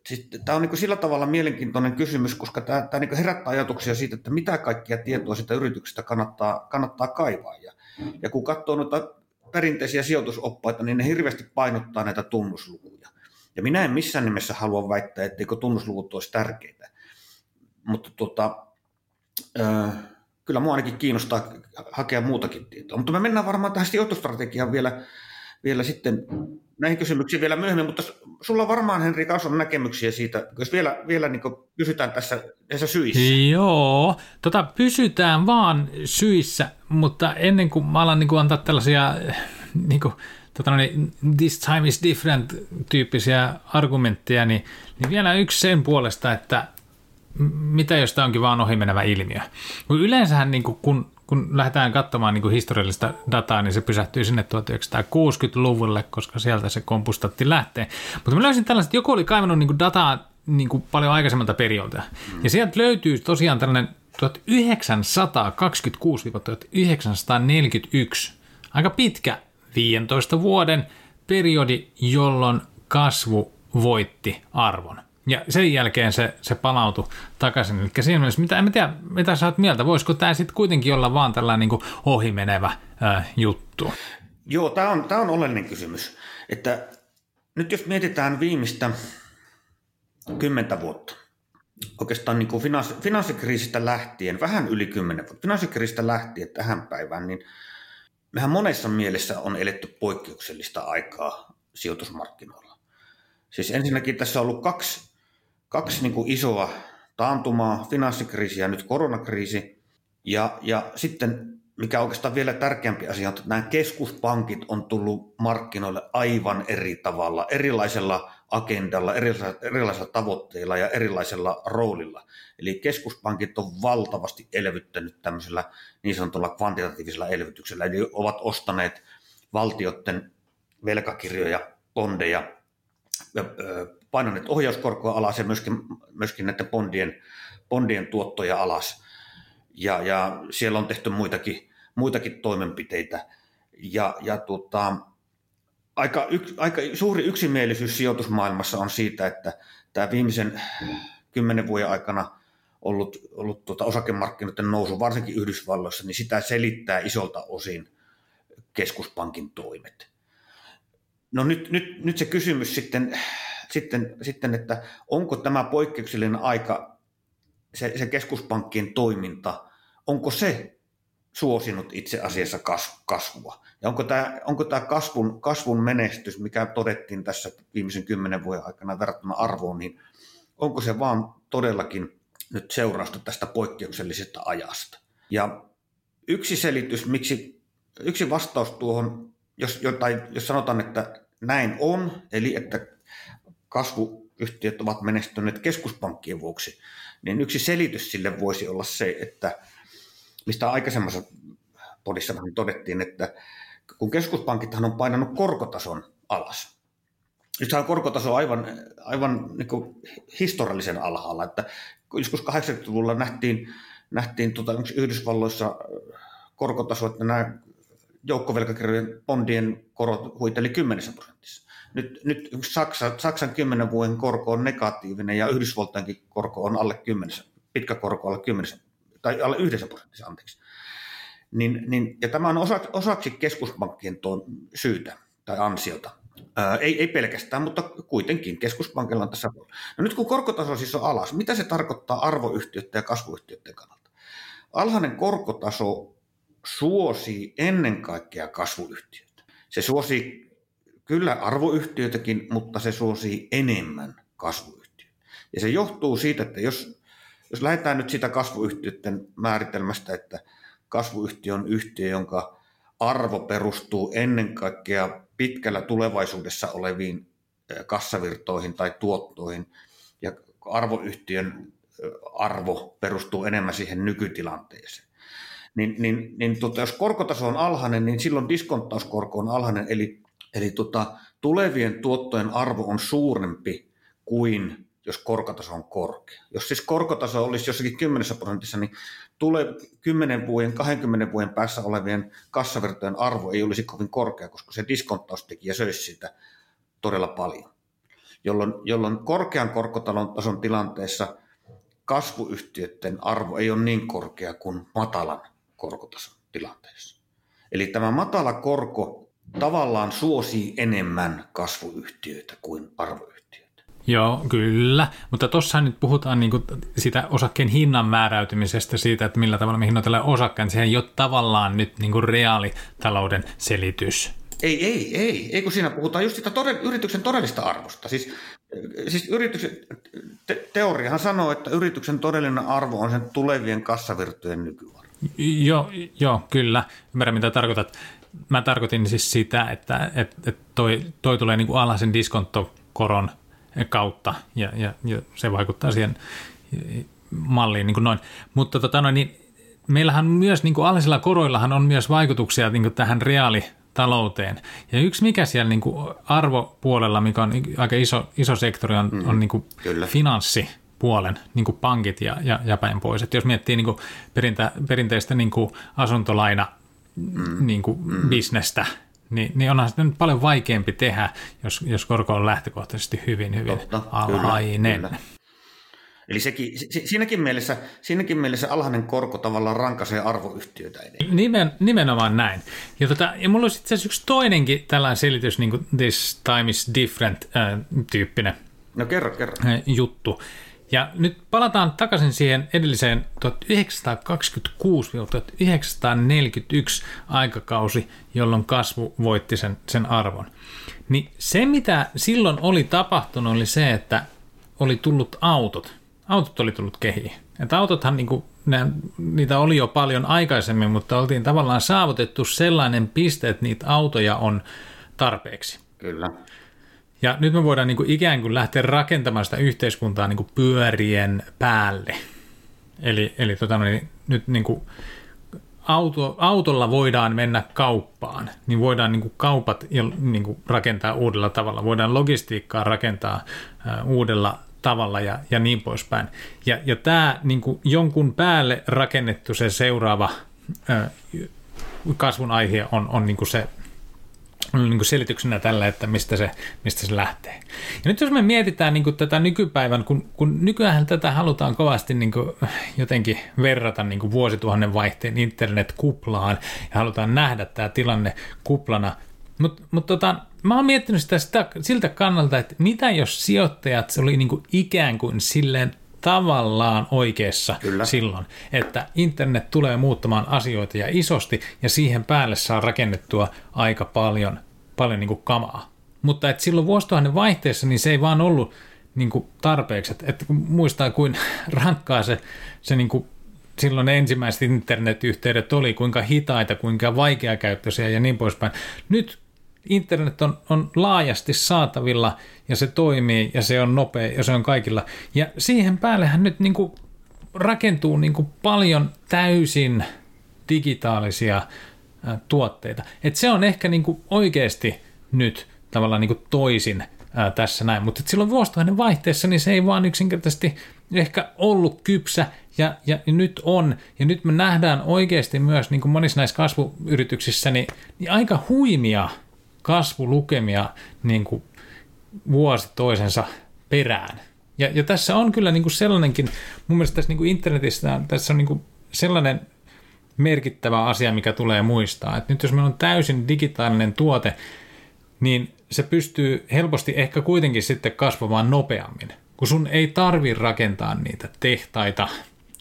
siis, tämä on niin sillä tavalla mielenkiintoinen kysymys, koska tämä, tämä niin herättää ajatuksia siitä, että mitä kaikkia tietoa sitä yrityksestä kannattaa, kannattaa kaivaa. Ja, ja kun katsoo noita perinteisiä sijoitusoppaita, niin ne hirveästi painottaa näitä tunnuslukuja. Ja minä en missään nimessä halua väittää, etteikö tunnusluvut olisi tärkeitä. Mutta tuota, äh, kyllä minua ainakin kiinnostaa hakea muutakin tietoa. Mutta me mennään varmaan tähän sijoitustrategiaan vielä, vielä sitten näihin kysymyksiin vielä myöhemmin, mutta sulla varmaan Henri kanssa on näkemyksiä siitä, jos vielä, vielä niin pysytään tässä näissä syissä. Joo, tota, pysytään vaan syissä, mutta ennen kuin mä alan niin kuin antaa tällaisia niin kuin, tota, niin, this time is different tyyppisiä argumentteja, niin, niin vielä yksi sen puolesta, että mitä jos tämä onkin vaan ohimenevä ilmiö. Yleensähän niin kuin, kun kun lähdetään katsomaan niin kuin historiallista dataa, niin se pysähtyy sinne 1960-luvulle, koska sieltä se kompustatti lähtee. Mutta mä löysin tällaista, joku oli kaivannut niin kuin dataa niin kuin paljon aikaisemmalta periodilta. Mm. Ja sieltä löytyy tosiaan tällainen 1926-1941, aika pitkä 15 vuoden periodi, jolloin kasvu voitti arvon. Ja sen jälkeen se, se palautui takaisin. Eli siinä mielessä, mitä, en tiedä, mitä sä oot mieltä, voisiko tämä sitten kuitenkin olla vaan tällainen niin ohimenevä ää, juttu? Joo, tämä on, on oleellinen kysymys. Että nyt jos mietitään viimeistä kymmentä vuotta, oikeastaan niin kuin finanssi, finanssikriisistä lähtien, vähän yli kymmenen vuotta, finanssikriisistä lähtien tähän päivään, niin mehän monessa mielessä on eletty poikkeuksellista aikaa sijoitusmarkkinoilla. Siis ensinnäkin tässä on ollut kaksi kaksi niin kuin isoa taantumaa, finanssikriisi ja nyt koronakriisi. Ja, ja sitten, mikä oikeastaan vielä tärkeämpi asia on, että nämä keskuspankit on tullut markkinoille aivan eri tavalla, erilaisella agendalla, erilaisilla, erilaisilla tavoitteilla ja erilaisella roolilla. Eli keskuspankit on valtavasti elvyttänyt tämmöisellä niin sanotulla kvantitatiivisella elvytyksellä, eli ovat ostaneet valtioiden velkakirjoja, bondeja, painaneet ohjauskorkoa alas ja myöskin, myöskin näiden bondien, bondien tuottoja alas. Ja, ja siellä on tehty muitakin, muitakin toimenpiteitä. Ja, ja tuota, aika, yks, aika suuri yksimielisyys sijoitusmaailmassa on siitä, että tämä viimeisen kymmenen vuoden aikana ollut, ollut tuota osakemarkkinoiden nousu, varsinkin Yhdysvalloissa, niin sitä selittää isolta osin keskuspankin toimet. No nyt, nyt, nyt se kysymys sitten, sitten, sitten, että onko tämä poikkeuksellinen aika, se, se keskuspankkien toiminta, onko se suosinut itse asiassa kasvua? Ja onko tämä, onko tämä kasvun, kasvun menestys, mikä todettiin tässä viimeisen kymmenen vuoden aikana verrattuna arvoon, niin onko se vaan todellakin nyt seurausta tästä poikkeuksellisesta ajasta? Ja yksi selitys, miksi, yksi vastaus tuohon, jos, tai jos sanotaan, että näin on, eli että kasvuyhtiöt ovat menestyneet keskuspankkien vuoksi, niin yksi selitys sille voisi olla se, että mistä aikaisemmassa podissa vähän todettiin, että kun keskuspankithan on painanut korkotason alas, Nythän on korkotaso aivan, aivan niin historiallisen alhaalla, että joskus 80-luvulla nähtiin, nähtiin tuota, Yhdysvalloissa korkotaso, että nämä joukkovelkakirjojen bondien korot huiteli 10 prosentissa. Nyt, nyt Saksa, Saksan 10 vuoden korko on negatiivinen ja Yhdysvaltainkin korko on alle 10, pitkä korko alle 10, tai alle 1 prosentissa, anteeksi. Niin, niin, ja tämä on osa, osaksi keskuspankkien tuon syytä tai ansiota. Ää, ei, ei pelkästään, mutta kuitenkin keskuspankilla on tässä. No nyt kun korkotaso siis on alas, mitä se tarkoittaa arvoyhtiöiden ja kasvuyhtiöiden kannalta? Alhainen korkotaso suosii ennen kaikkea kasvuyhtiöitä. Se suosii kyllä arvoyhtiöitäkin, mutta se suosii enemmän kasvuyhtiöitä. Ja se johtuu siitä, että jos, jos lähdetään nyt siitä kasvuyhtiöiden määritelmästä, että kasvuyhtiö on yhtiö, jonka arvo perustuu ennen kaikkea pitkällä tulevaisuudessa oleviin kassavirtoihin tai tuottoihin, ja arvoyhtiön arvo perustuu enemmän siihen nykytilanteeseen niin, niin, niin tota, jos korkotaso on alhainen, niin silloin diskonttauskorko on alhainen, eli, eli tota, tulevien tuottojen arvo on suurempi kuin jos korkotaso on korkea. Jos siis korkotaso olisi jossakin 10 prosentissa, niin tulee 10 vuoden, 20 vuoden päässä olevien kassavirtojen arvo ei olisi kovin korkea, koska se diskonttaustekijä söisi sitä todella paljon. Jolloin, jolloin korkean korkotason tilanteessa kasvuyhtiöiden arvo ei ole niin korkea kuin matalan korkotason tilanteessa. Eli tämä matala korko tavallaan suosii enemmän kasvuyhtiöitä kuin arvoyhtiöitä. Joo, kyllä. Mutta tuossa nyt puhutaan niinku sitä osakkeen hinnan määräytymisestä, siitä, että millä tavalla me hinnoitellaan osakkeen. Sehän ei ole tavallaan nyt niinku reaalitalouden selitys. Ei, ei, ei. Ei kun siinä puhutaan just sitä todell- yrityksen todellista arvosta. Siis, siis yrityksen, te- teoriahan sanoo, että yrityksen todellinen arvo on sen tulevien kassavirtojen nykyarvo. Joo, joo, kyllä. Ymmärrän, mitä tarkoitat. Mä tarkoitin siis sitä, että, että toi, toi tulee niin kuin alhaisen diskonttokoron kautta ja, ja, ja se vaikuttaa siihen malliin niin kuin noin. Mutta tota noin, niin meillähän myös niin kuin alhaisilla koroillahan on myös vaikutuksia niin kuin tähän reaalitalouteen. Ja yksi mikä siellä niin kuin arvopuolella, mikä on aika iso, iso sektori, on, mm, on niin kuin finanssi puolen, niin kuin pankit ja, ja, ja päin pois. Et jos miettii niin kuin perintä, perinteistä niin kuin asuntolaina mm. niin kuin mm. bisnestä, niin, niin onhan sitä nyt paljon vaikeampi tehdä, jos, jos korko on lähtökohtaisesti hyvin, hyvin Totta, alhainen. Kyllä, kyllä. Eli sekin, siinäkin, mielessä, siinäkin mielessä alhainen korko tavallaan rankaisee arvoyhtiöitä edelleen. Nimen, nimenomaan näin. Ja, tota, ja mulla olisi itse yksi toinenkin tällainen selitys, niin kuin this time is different äh, tyyppinen no, kerro, kerro. Äh, juttu. Ja nyt palataan takaisin siihen edelliseen 1926-1941 aikakausi, jolloin kasvu voitti sen, sen arvon. Niin se, mitä silloin oli tapahtunut, oli se, että oli tullut autot. Autot oli tullut kehiin. Että autothan niinku, ne, niitä oli jo paljon aikaisemmin, mutta oltiin tavallaan saavutettu sellainen piste, että niitä autoja on tarpeeksi. Kyllä. Ja nyt me voidaan niin kuin ikään kuin lähteä rakentamaan sitä yhteiskuntaa niin kuin pyörien päälle. Eli, eli tota, niin, nyt niin kuin auto, autolla voidaan mennä kauppaan, niin voidaan niin kuin kaupat niin kuin rakentaa uudella tavalla. Voidaan logistiikkaa rakentaa uh, uudella tavalla ja, ja niin poispäin. Ja, ja tämä niin kuin jonkun päälle rakennettu se seuraava uh, kasvun aihe on, on niin kuin se niin selityksenä tällä, että mistä se, mistä se lähtee. Ja nyt jos me mietitään niin tätä nykypäivän, kun, kun nykyään tätä halutaan kovasti niin jotenkin verrata niin vuosituhannen vaihteen internet-kuplaan ja halutaan nähdä tämä tilanne kuplana, mutta mut tota, mä oon miettinyt sitä, sitä siltä kannalta, että mitä jos sijoittajat oli niin kuin ikään kuin silleen tavallaan oikeassa Kyllä. silloin, että internet tulee muuttamaan asioita ja isosti, ja siihen päälle saa rakennettua aika paljon, paljon niin kuin kamaa. Mutta että silloin vuosituhannen vaihteessa niin se ei vaan ollut niin kuin tarpeeksi. Että, että muistaa, kuin [laughs] rankkaa se, se niin kuin silloin ensimmäiset internetyhteydet oli, kuinka hitaita, kuinka vaikeakäyttöisiä ja niin poispäin. Nyt internet on, on laajasti saatavilla ja se toimii ja se on nopea ja se on kaikilla. Ja siihen päällehän nyt niin kuin rakentuu niin kuin paljon täysin digitaalisia ää, tuotteita. Et se on ehkä niin kuin oikeasti nyt tavallaan niin kuin toisin ää, tässä näin, mutta silloin vuosituhannen vaihteessa niin se ei vaan yksinkertaisesti ehkä ollut kypsä ja, ja, ja nyt on. Ja nyt me nähdään oikeasti myös niin kuin monissa näissä kasvuyrityksissä niin, niin aika huimia kasvulukemia niin kuin vuosi toisensa perään. Ja, ja tässä on kyllä niin kuin sellainenkin, mun mielestä tässä niin kuin internetissä tässä on niin kuin sellainen merkittävä asia, mikä tulee muistaa. Että nyt jos meillä on täysin digitaalinen tuote, niin se pystyy helposti ehkä kuitenkin sitten kasvamaan nopeammin, kun sun ei tarvi rakentaa niitä tehtaita,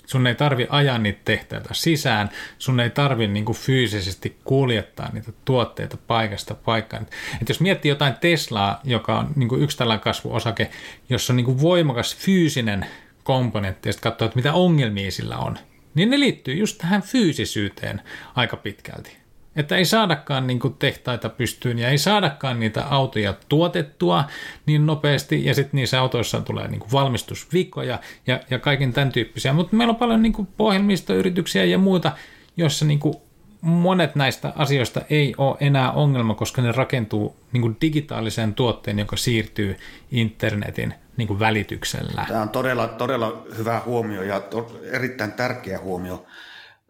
Sun ei tarvi ajaa niitä tehtaita sisään, sun ei tarvi niin kuin fyysisesti kuljettaa niitä tuotteita paikasta paikkaan. Et jos miettii jotain Teslaa, joka on niin kuin yksi tällainen kasvuosake, jossa on niin kuin voimakas fyysinen komponentti, ja sitten katsoo, että mitä ongelmia sillä on, niin ne liittyy just tähän fyysisyyteen aika pitkälti. Että ei saadakaan niin kuin tehtaita pystyyn ja ei saadakaan niitä autoja tuotettua niin nopeasti ja sitten niissä autoissa tulee niin kuin valmistusviikkoja ja, ja kaiken tämän tyyppisiä. Mutta meillä on paljon niin kuin pohjelmistoyrityksiä ja muita, joissa niin kuin monet näistä asioista ei ole enää ongelma, koska ne rakentuu niin kuin digitaaliseen tuotteen, joka siirtyy internetin niin kuin välityksellä. Tämä on todella, todella hyvä huomio ja to, erittäin tärkeä huomio.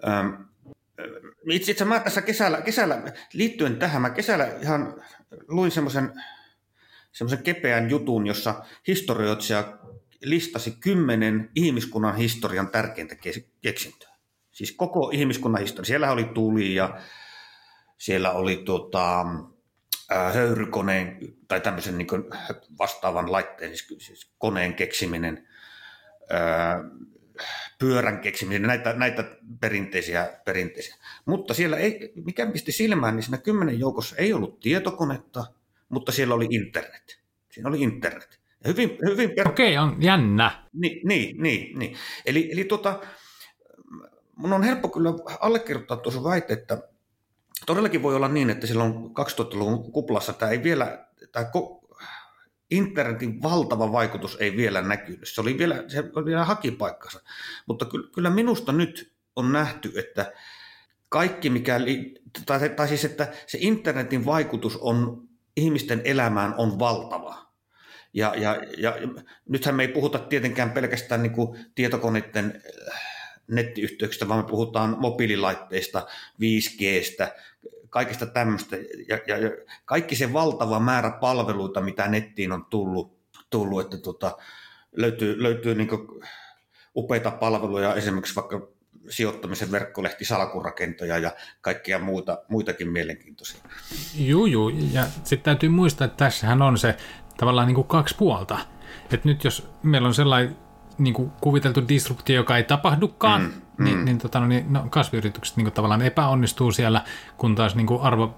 Öm, itse asiassa mä tässä kesällä, kesällä, liittyen tähän, mä kesällä ihan luin semmoisen semmoisen kepeän jutun, jossa historioitsija listasi kymmenen ihmiskunnan historian tärkeintä keksintöä. Siis koko ihmiskunnan historia. Siellä oli tuli ja siellä oli tuota, höyrykoneen tai tämmöisen niin vastaavan laitteen, siis, siis koneen keksiminen, pyörän keksiminen, näitä, näitä perinteisiä, perinteisiä. Mutta siellä ei, mikä pisti silmään, niin siinä kymmenen joukossa ei ollut tietokonetta, mutta siellä oli internet. Siinä oli internet. Ja hyvin, hyvin per... Okei, on jännä. Niin, niin, niin. niin. Eli, eli tota, mun on helppo kyllä allekirjoittaa tuossa väite, että todellakin voi olla niin, että silloin 2000-luvun kuplassa tämä ei vielä, tämä internetin valtava vaikutus ei vielä näkynyt. Se oli vielä, se oli vielä hakipaikkansa. Mutta kyllä minusta nyt on nähty, että kaikki mikä, tai, tai siis että se internetin vaikutus on ihmisten elämään on valtava. Ja, ja, ja nythän me ei puhuta tietenkään pelkästään niin tietokoneiden äh, nettiyhteyksistä, vaan me puhutaan mobiililaitteista, 5Gstä, kaikesta tämmöistä. Ja, ja, ja kaikki se valtava määrä palveluita, mitä nettiin on tullut, tullut että tota, löytyy, löytyy niin upeita palveluja, esimerkiksi vaikka sijoittamisen verkkolehti, salkurakentoja ja kaikkia muuta, muitakin mielenkiintoisia. Joo, joo. Ja sitten täytyy muistaa, että tässähän on se tavallaan niin kuin kaksi puolta. Että nyt jos meillä on sellainen niin kuin kuviteltu disruptio, joka ei tapahdukaan, mm, mm. niin, niin, tota, no, niin no, kasvuyritykset niin kuin tavallaan epäonnistuu siellä, kun taas niin kuin arvo,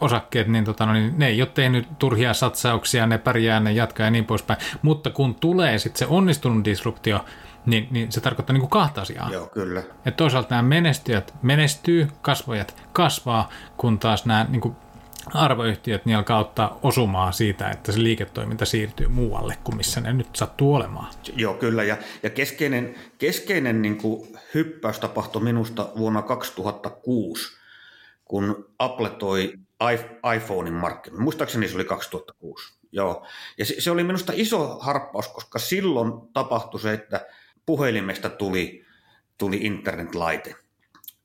osakkeet, niin, tota, no, niin ne ei ole tehnyt turhia satsauksia, ne pärjää, ne jatkaa ja niin poispäin. Mutta kun tulee sitten se onnistunut disruptio, niin, niin se tarkoittaa niin kuin kahta asiaa. Joo, kyllä. Et toisaalta nämä menestyjät menestyy, kasvajat kasvaa, kun taas nämä niin kuin arvoyhtiöt niin alkaa ottaa osumaa siitä, että se liiketoiminta siirtyy muualle kuin missä ne nyt sattuu olemaan. Joo, kyllä. Ja, ja keskeinen, keskeinen niin kuin hyppäys tapahtui minusta vuonna 2006, kun Apple toi iPhonein markkinoille. Muistaakseni se oli 2006. Joo. Ja se, se oli minusta iso harppaus, koska silloin tapahtui se, että puhelimesta tuli, tuli internetlaite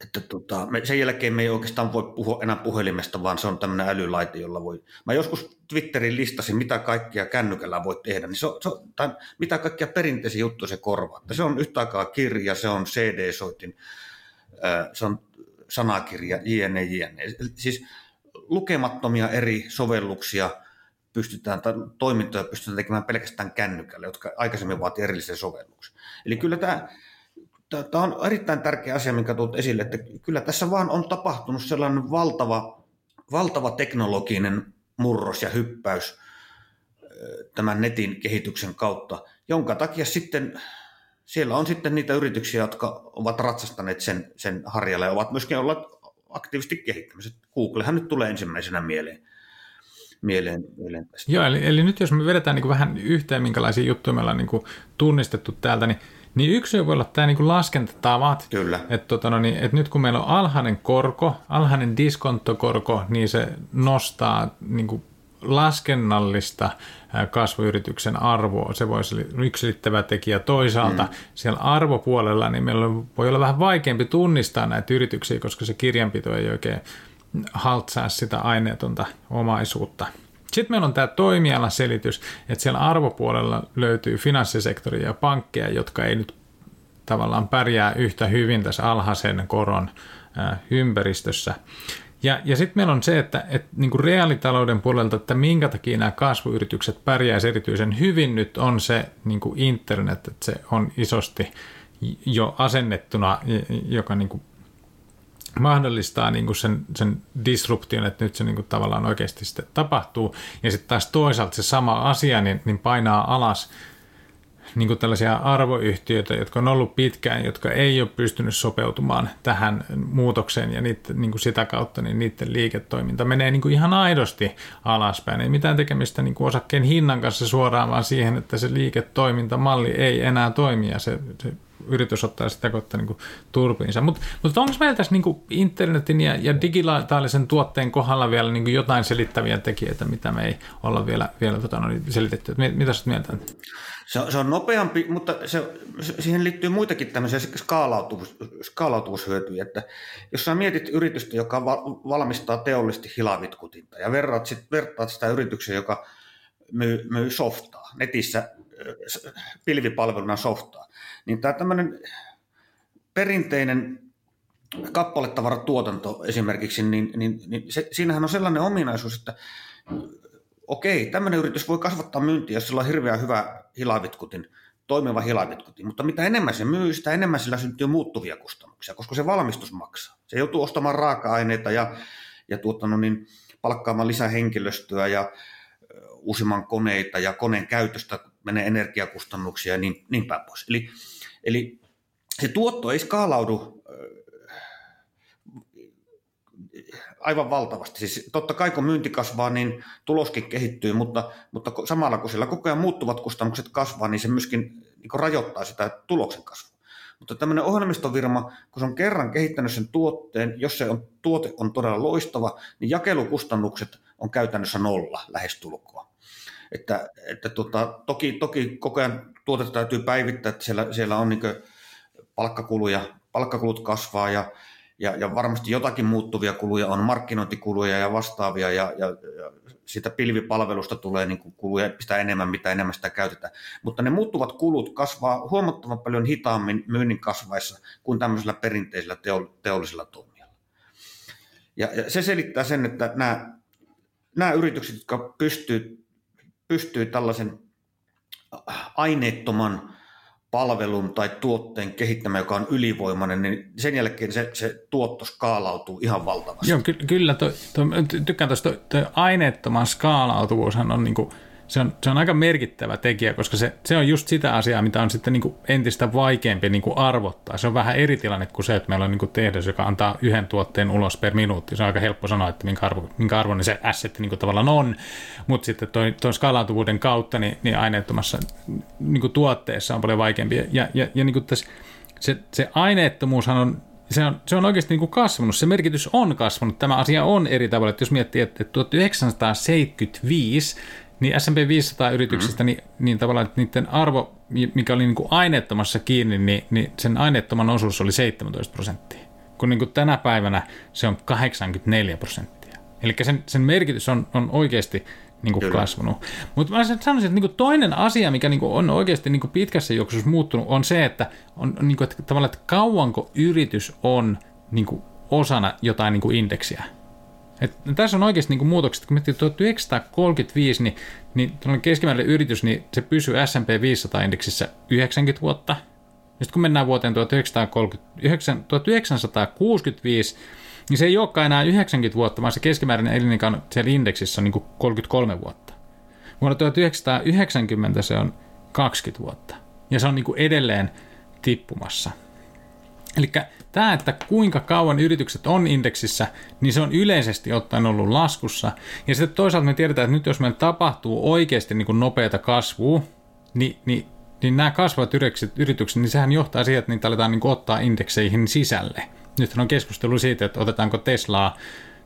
että tota, me, sen jälkeen me ei oikeastaan voi puhua enää puhelimesta, vaan se on tämmöinen älylaite, jolla voi... Mä joskus Twitterin listasin, mitä kaikkia kännykällä voi tehdä, niin se se tai mitä kaikkia perinteisiä juttuja se korvaa. Että se on yhtä aikaa kirja, se on CD-soitin, se on sanakirja, jne, jne. Siis lukemattomia eri sovelluksia pystytään, tai toimintoja pystytään tekemään pelkästään kännykällä, jotka aikaisemmin vaati erillisen sovelluksen. Eli kyllä tämä Tämä on erittäin tärkeä asia, minkä tuot esille, että kyllä tässä vaan on tapahtunut sellainen valtava, valtava teknologinen murros ja hyppäys tämän netin kehityksen kautta, jonka takia sitten siellä on sitten niitä yrityksiä, jotka ovat ratsastaneet sen, sen harjalle ja ovat myöskin olleet aktiivisesti kehittämässä. Googlehan nyt tulee ensimmäisenä mieleen. mieleen, mieleen tästä. Joo, eli, eli nyt jos me vedetään niin vähän yhteen, minkälaisia juttuja me ollaan niin tunnistettu täältä, niin niin yksi voi olla tämä niin laskentatavat. Kyllä. Että tota, no niin, et nyt kun meillä on alhainen korko, alhainen diskonttokorko, niin se nostaa niin kuin laskennallista kasvuyrityksen arvoa. Se voisi olla yksi selittävä tekijä. Toisaalta mm. siellä arvopuolella niin meillä voi olla vähän vaikeampi tunnistaa näitä yrityksiä, koska se kirjanpito ei oikein haltsaa sitä aineetonta omaisuutta. Sitten meillä on tämä toimialaselitys, että siellä arvopuolella löytyy finanssisektoria ja pankkeja, jotka ei nyt tavallaan pärjää yhtä hyvin tässä alhaisen koron ympäristössä. Ja, ja sitten meillä on se, että, että niin kuin reaalitalouden puolelta, että minkä takia nämä kasvuyritykset pärjäisivät erityisen hyvin nyt on se niin kuin internet, että se on isosti jo asennettuna, joka niin kuin mahdollistaa niin kuin sen, sen disruption, että nyt se niin kuin tavallaan oikeasti sitten tapahtuu. Ja sitten taas toisaalta se sama asia niin, niin painaa alas niin kuin tällaisia arvoyhtiöitä, jotka on ollut pitkään, jotka ei ole pystynyt sopeutumaan tähän muutokseen ja niitä, niin kuin sitä kautta niin niiden liiketoiminta menee niin kuin ihan aidosti alaspäin. Ei mitään tekemistä niin kuin osakkeen hinnan kanssa suoraan, vaan siihen, että se liiketoimintamalli ei enää toimi ja se, se yritys ottaa sitä kautta niin turpiinsa. Mutta mut onko meillä tässä niin internetin ja, ja digitaalisen tuotteen kohdalla vielä niin jotain selittäviä tekijöitä, mitä me ei olla vielä, vielä tota, no, selitetty? Mitä sä mieltä? Se se on nopeampi, mutta se, siihen liittyy muitakin tämmöisiä skaalautuvuus, skaalautuvuushyötyjä. Että jos sä mietit yritystä, joka valmistaa teollisesti hilavitkutinta ja verraat, sit, vertaat sitä yritykseen, joka myy, myy softaa, netissä pilvipalveluna softaa, niin tämä tämmöinen perinteinen kappalettavaratuotanto esimerkiksi, niin, niin, niin se, siinähän on sellainen ominaisuus, että okei, tämmöinen yritys voi kasvattaa myyntiä, jos sillä on hirveän hyvä hilavitkutin, toimiva hilavitkutin, mutta mitä enemmän se myy, sitä enemmän sillä syntyy muuttuvia kustannuksia, koska se valmistus maksaa. Se joutuu ostamaan raaka-aineita ja, ja tuottanut niin, palkkaamaan lisää henkilöstöä ja uusimaan koneita ja koneen käytöstä menee energiakustannuksia ja niin, niin päin pois. Eli, eli se tuotto ei skaalaudu aivan valtavasti. Siis totta kai kun myynti kasvaa, niin tuloskin kehittyy, mutta, mutta samalla kun siellä koko ajan muuttuvat kustannukset kasvaa, niin se myöskin niin rajoittaa sitä tuloksen kasvua. Mutta tämmöinen ohjelmistovirma, kun se on kerran kehittänyt sen tuotteen, jos se on, tuote on todella loistava, niin jakelukustannukset on käytännössä nolla lähestulkoon. Että, että tota, toki, toki koko ajan tuotetta täytyy päivittää, että siellä, siellä on niin palkkakuluja, palkkakulut kasvaa ja, ja, ja varmasti jotakin muuttuvia kuluja on, markkinointikuluja ja vastaavia ja, ja, ja siitä pilvipalvelusta tulee niin kuluja sitä enemmän, mitä enemmän sitä käytetään. Mutta ne muuttuvat kulut kasvaa huomattavan paljon hitaammin myynnin kasvaessa kuin tämmöisellä perinteisellä teollisella toimijalla. Ja, ja se selittää sen, että nämä, nämä yritykset, jotka pystyvät pystyy tällaisen aineettoman palvelun tai tuotteen kehittämä, joka on ylivoimainen, niin sen jälkeen se, se tuotto skaalautuu ihan valtavasti. Joo, ky- kyllä. Toi, toi, tykkään tuosta, aineettoman skaalautuvuushan on niin kuin – se on, se on aika merkittävä tekijä, koska se, se on just sitä asiaa, mitä on sitten niin kuin entistä vaikeampi niin kuin arvottaa. Se on vähän eri tilanne kuin se, että meillä on niin kuin tehdas, joka antaa yhden tuotteen ulos per minuutti. Se on aika helppo sanoa, että minkä, arvo, minkä arvoinen se asset niin kuin tavallaan on, mutta sitten tuon skaalautuvuuden kautta niin, niin aineettomassa niin kuin tuotteessa on paljon vaikeampi. Ja, ja, ja niin kuin tässä, se, se aineettomuushan on se on, se on oikeasti niin kuin kasvanut, se merkitys on kasvanut, tämä asia on eri tavalla, että jos miettii, että 1975 niin S&P 500 yrityksistä, mm. niin, niin tavallaan että niiden arvo, mikä oli niin kuin aineettomassa kiinni, niin, niin sen aineettoman osuus oli 17 prosenttia. Kun niin kuin tänä päivänä se on 84 prosenttia. Eli sen, sen merkitys on, on oikeasti niin kuin kasvanut. Mutta mä sanoisin, että niin kuin toinen asia, mikä niin kuin on oikeasti niin kuin pitkässä juoksussa muuttunut, on se, että, on, niin kuin, että, tavallaan, että kauanko yritys on niin kuin osana jotain niin kuin indeksiä. Et tässä on oikeasti niin muutokset, kun miettii 1935, niin, niin keskimääräinen yritys, niin se pysyy S&P 500-indeksissä 90 vuotta. Sitten kun mennään vuoteen 1965, niin se ei olekaan enää 90 vuotta, vaan se keskimääräinen elinikä on siellä indeksissä on niin 33 vuotta. Vuonna 1990 se on 20 vuotta. Ja se on niin edelleen tippumassa. Eli tämä, että kuinka kauan yritykset on indeksissä, niin se on yleisesti ottaen ollut laskussa. Ja sitten toisaalta me tiedetään, että nyt jos meillä tapahtuu oikeasti niin kuin nopeata kasvua, niin, niin, niin nämä kasvavat yritykset, yritykset, niin sehän johtaa siihen, että niitä aletaan niin kuin ottaa indekseihin sisälle. Nyt on keskustelu siitä, että otetaanko Teslaa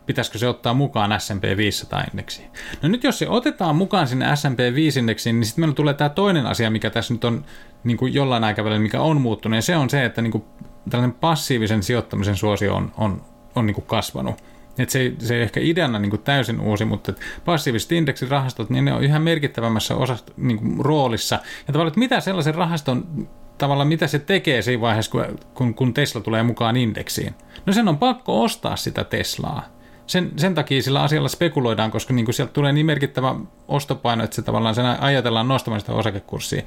pitäisikö se ottaa mukaan S&P 500-indeksiin. No nyt jos se otetaan mukaan sinne S&P 5-indeksiin, niin sitten meillä tulee tämä toinen asia, mikä tässä nyt on niin kuin jollain aikavälillä, mikä on muuttunut, ja se on se, että niin kuin tällainen passiivisen sijoittamisen suosio on, on, on niin kuin kasvanut. Et se, se ei ehkä ideana niin kuin täysin uusi, mutta passiiviset indeksirahastot, niin ne on yhä merkittävämmässä osasta, niin kuin roolissa. Ja tavallaan, että mitä sellaisen rahaston tavallaan mitä se tekee siinä vaiheessa, kun, kun Tesla tulee mukaan indeksiin? No sen on pakko ostaa sitä Teslaa sen, sen takia sillä asialla spekuloidaan, koska niin kuin sieltä tulee niin merkittävä ostopaino, että se tavallaan sen ajatellaan nostamaan sitä osakekurssia.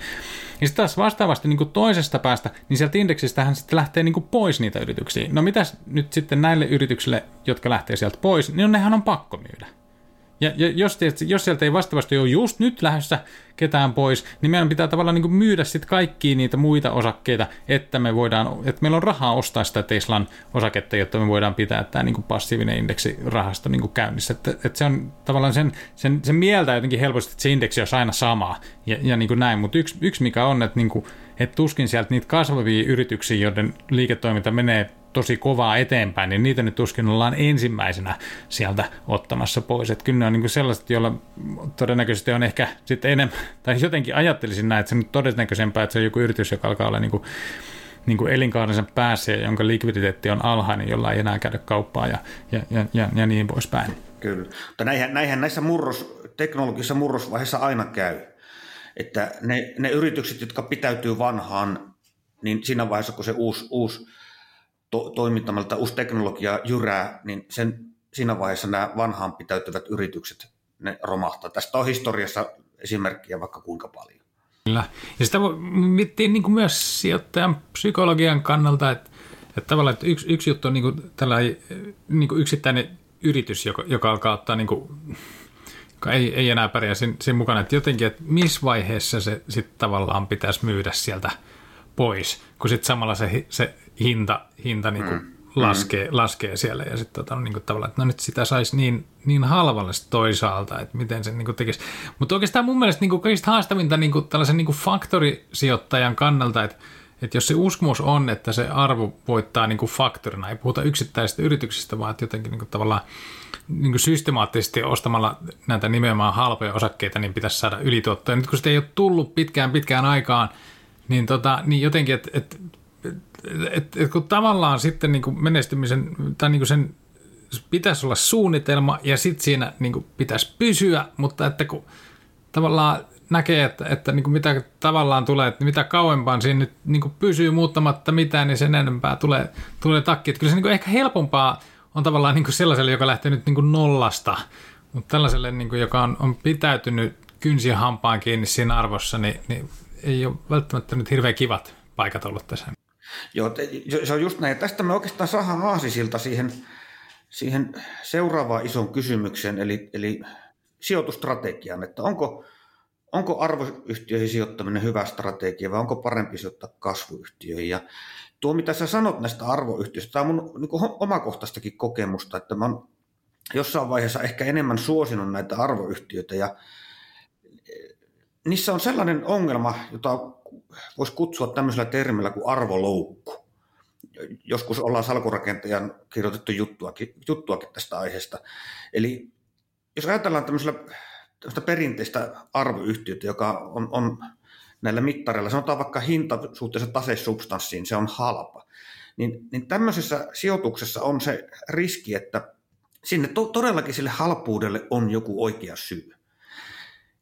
Ja sitten taas vastaavasti niin kuin toisesta päästä, niin sieltä indeksistähän sitten lähtee niin kuin pois niitä yrityksiä. No mitäs nyt sitten näille yrityksille, jotka lähtee sieltä pois, niin nehän on pakko myydä. Ja, ja jos, jos sieltä ei vastaavasti ole just nyt lähdössä ketään pois, niin meidän pitää tavallaan niin myydä sitten kaikkia niitä muita osakkeita, että, me voidaan, että meillä on rahaa ostaa sitä Teslan osaketta, jotta me voidaan pitää tämä niin passiivinen indeksirahasto niin kuin käynnissä. Että, että se on tavallaan sen, sen, sen mieltä jotenkin helposti, että se indeksi on aina sama ja, ja niin näin, mutta yksi, yksi mikä on, että, niin kuin, että tuskin sieltä niitä kasvavia yrityksiä, joiden liiketoiminta menee tosi kovaa eteenpäin, niin niitä nyt tuskin ollaan ensimmäisenä sieltä ottamassa pois. Että kyllä ne on niin sellaiset, joilla todennäköisesti on ehkä sitten enemmän, tai jotenkin ajattelisin näin, että se nyt todennäköisempää, että se on joku yritys, joka alkaa olla niin kuin, niin kuin elinkaarensa päässä, jonka likviditeetti on alhainen, jolla ei enää käydä kauppaa ja, ja, ja, ja, ja niin poispäin. Kyllä, mutta näinhän, näinhän näissä murros, teknologisissa murrosvaiheissa aina käy, että ne, ne yritykset, jotka pitäytyy vanhaan, niin siinä vaiheessa, kun se uusi, uusi to, toimittamalta uusi teknologia jyrää, niin sen, siinä vaiheessa nämä vanhaan pitäytyvät yritykset, ne romahtaa. Tästä on historiassa esimerkkiä vaikka kuinka paljon. Kyllä. Ja sitä voi miettiä niin kuin myös sijoittajan psykologian kannalta, että, että tavallaan että yksi, yksi juttu on niin kuin tällainen niin kuin yksittäinen yritys, joka, joka alkaa ottaa niin kuin, ei, ei enää pärjää sen, sen mukana, että jotenkin, että missä vaiheessa se sitten tavallaan pitäisi myydä sieltä pois, kun sitten samalla se, se hinta, hinta niin kuin mm. laskee, mm. laskee siellä ja sitten tota, niin kuin tavallaan, että no nyt sitä saisi niin, niin halvalle toisaalta, että miten se niin kuin tekisi. Mutta oikeastaan mun mielestä niin kuin kaikista haastavinta niin kuin tällaisen niin kuin faktorisijoittajan kannalta, että että jos se uskomus on, että se arvo voittaa niin kuin faktorina, ei puhuta yksittäisistä yrityksistä, vaan että jotenkin niin kuin tavallaan niin kuin systemaattisesti ostamalla näitä nimenomaan halpoja osakkeita, niin pitäisi saada ylituottoja. Nyt kun sitä ei ole tullut pitkään pitkään aikaan, niin, tota, niin jotenkin, että et, et, et, kun tavallaan sitten niin kuin menestymisen, tai niin kuin sen pitäisi olla suunnitelma ja sitten siinä niin kuin pitäisi pysyä, mutta että kun tavallaan näkee, että, että niin kuin mitä tavallaan tulee, että mitä kauempaan siinä nyt niin kuin pysyy muuttamatta mitään, niin sen enempää tulee, tulee takki. Että kyllä se niin kuin ehkä helpompaa on tavallaan niin kuin sellaiselle, joka lähtee nyt niin kuin nollasta, mutta tällaiselle, niin kuin, joka on, on pitäytynyt kynsi hampaan kiinni siinä arvossa, niin, niin ei ole välttämättä nyt hirveän kivat paikat ollut tässä. Joo, se on just näin. Tästä me oikeastaan saadaan aasisilta siihen, siihen seuraavaan isoon kysymykseen, eli, eli sijoitustrategiaan, että onko, onko arvoyhtiöihin sijoittaminen hyvä strategia vai onko parempi sijoittaa kasvuyhtiöihin. Ja tuo, mitä sä sanot näistä arvoyhtiöistä, tämä on mun niin omakohtaistakin kokemusta, että mä oon jossain vaiheessa ehkä enemmän suosinut näitä arvoyhtiöitä ja niissä on sellainen ongelma, jota voisi kutsua tämmöisellä termillä kuin arvoloukku. Joskus ollaan salkurakentajan kirjoitettu juttuakin, juttuakin tästä aiheesta. Eli jos ajatellaan tämmöisellä perinteistä arvoyhtiötä, joka on, on näillä mittareilla, sanotaan vaikka hinta suhteessa tasesubstanssiin, se on halpa, niin, niin tämmöisessä sijoituksessa on se riski, että sinne to, todellakin sille halpuudelle on joku oikea syy.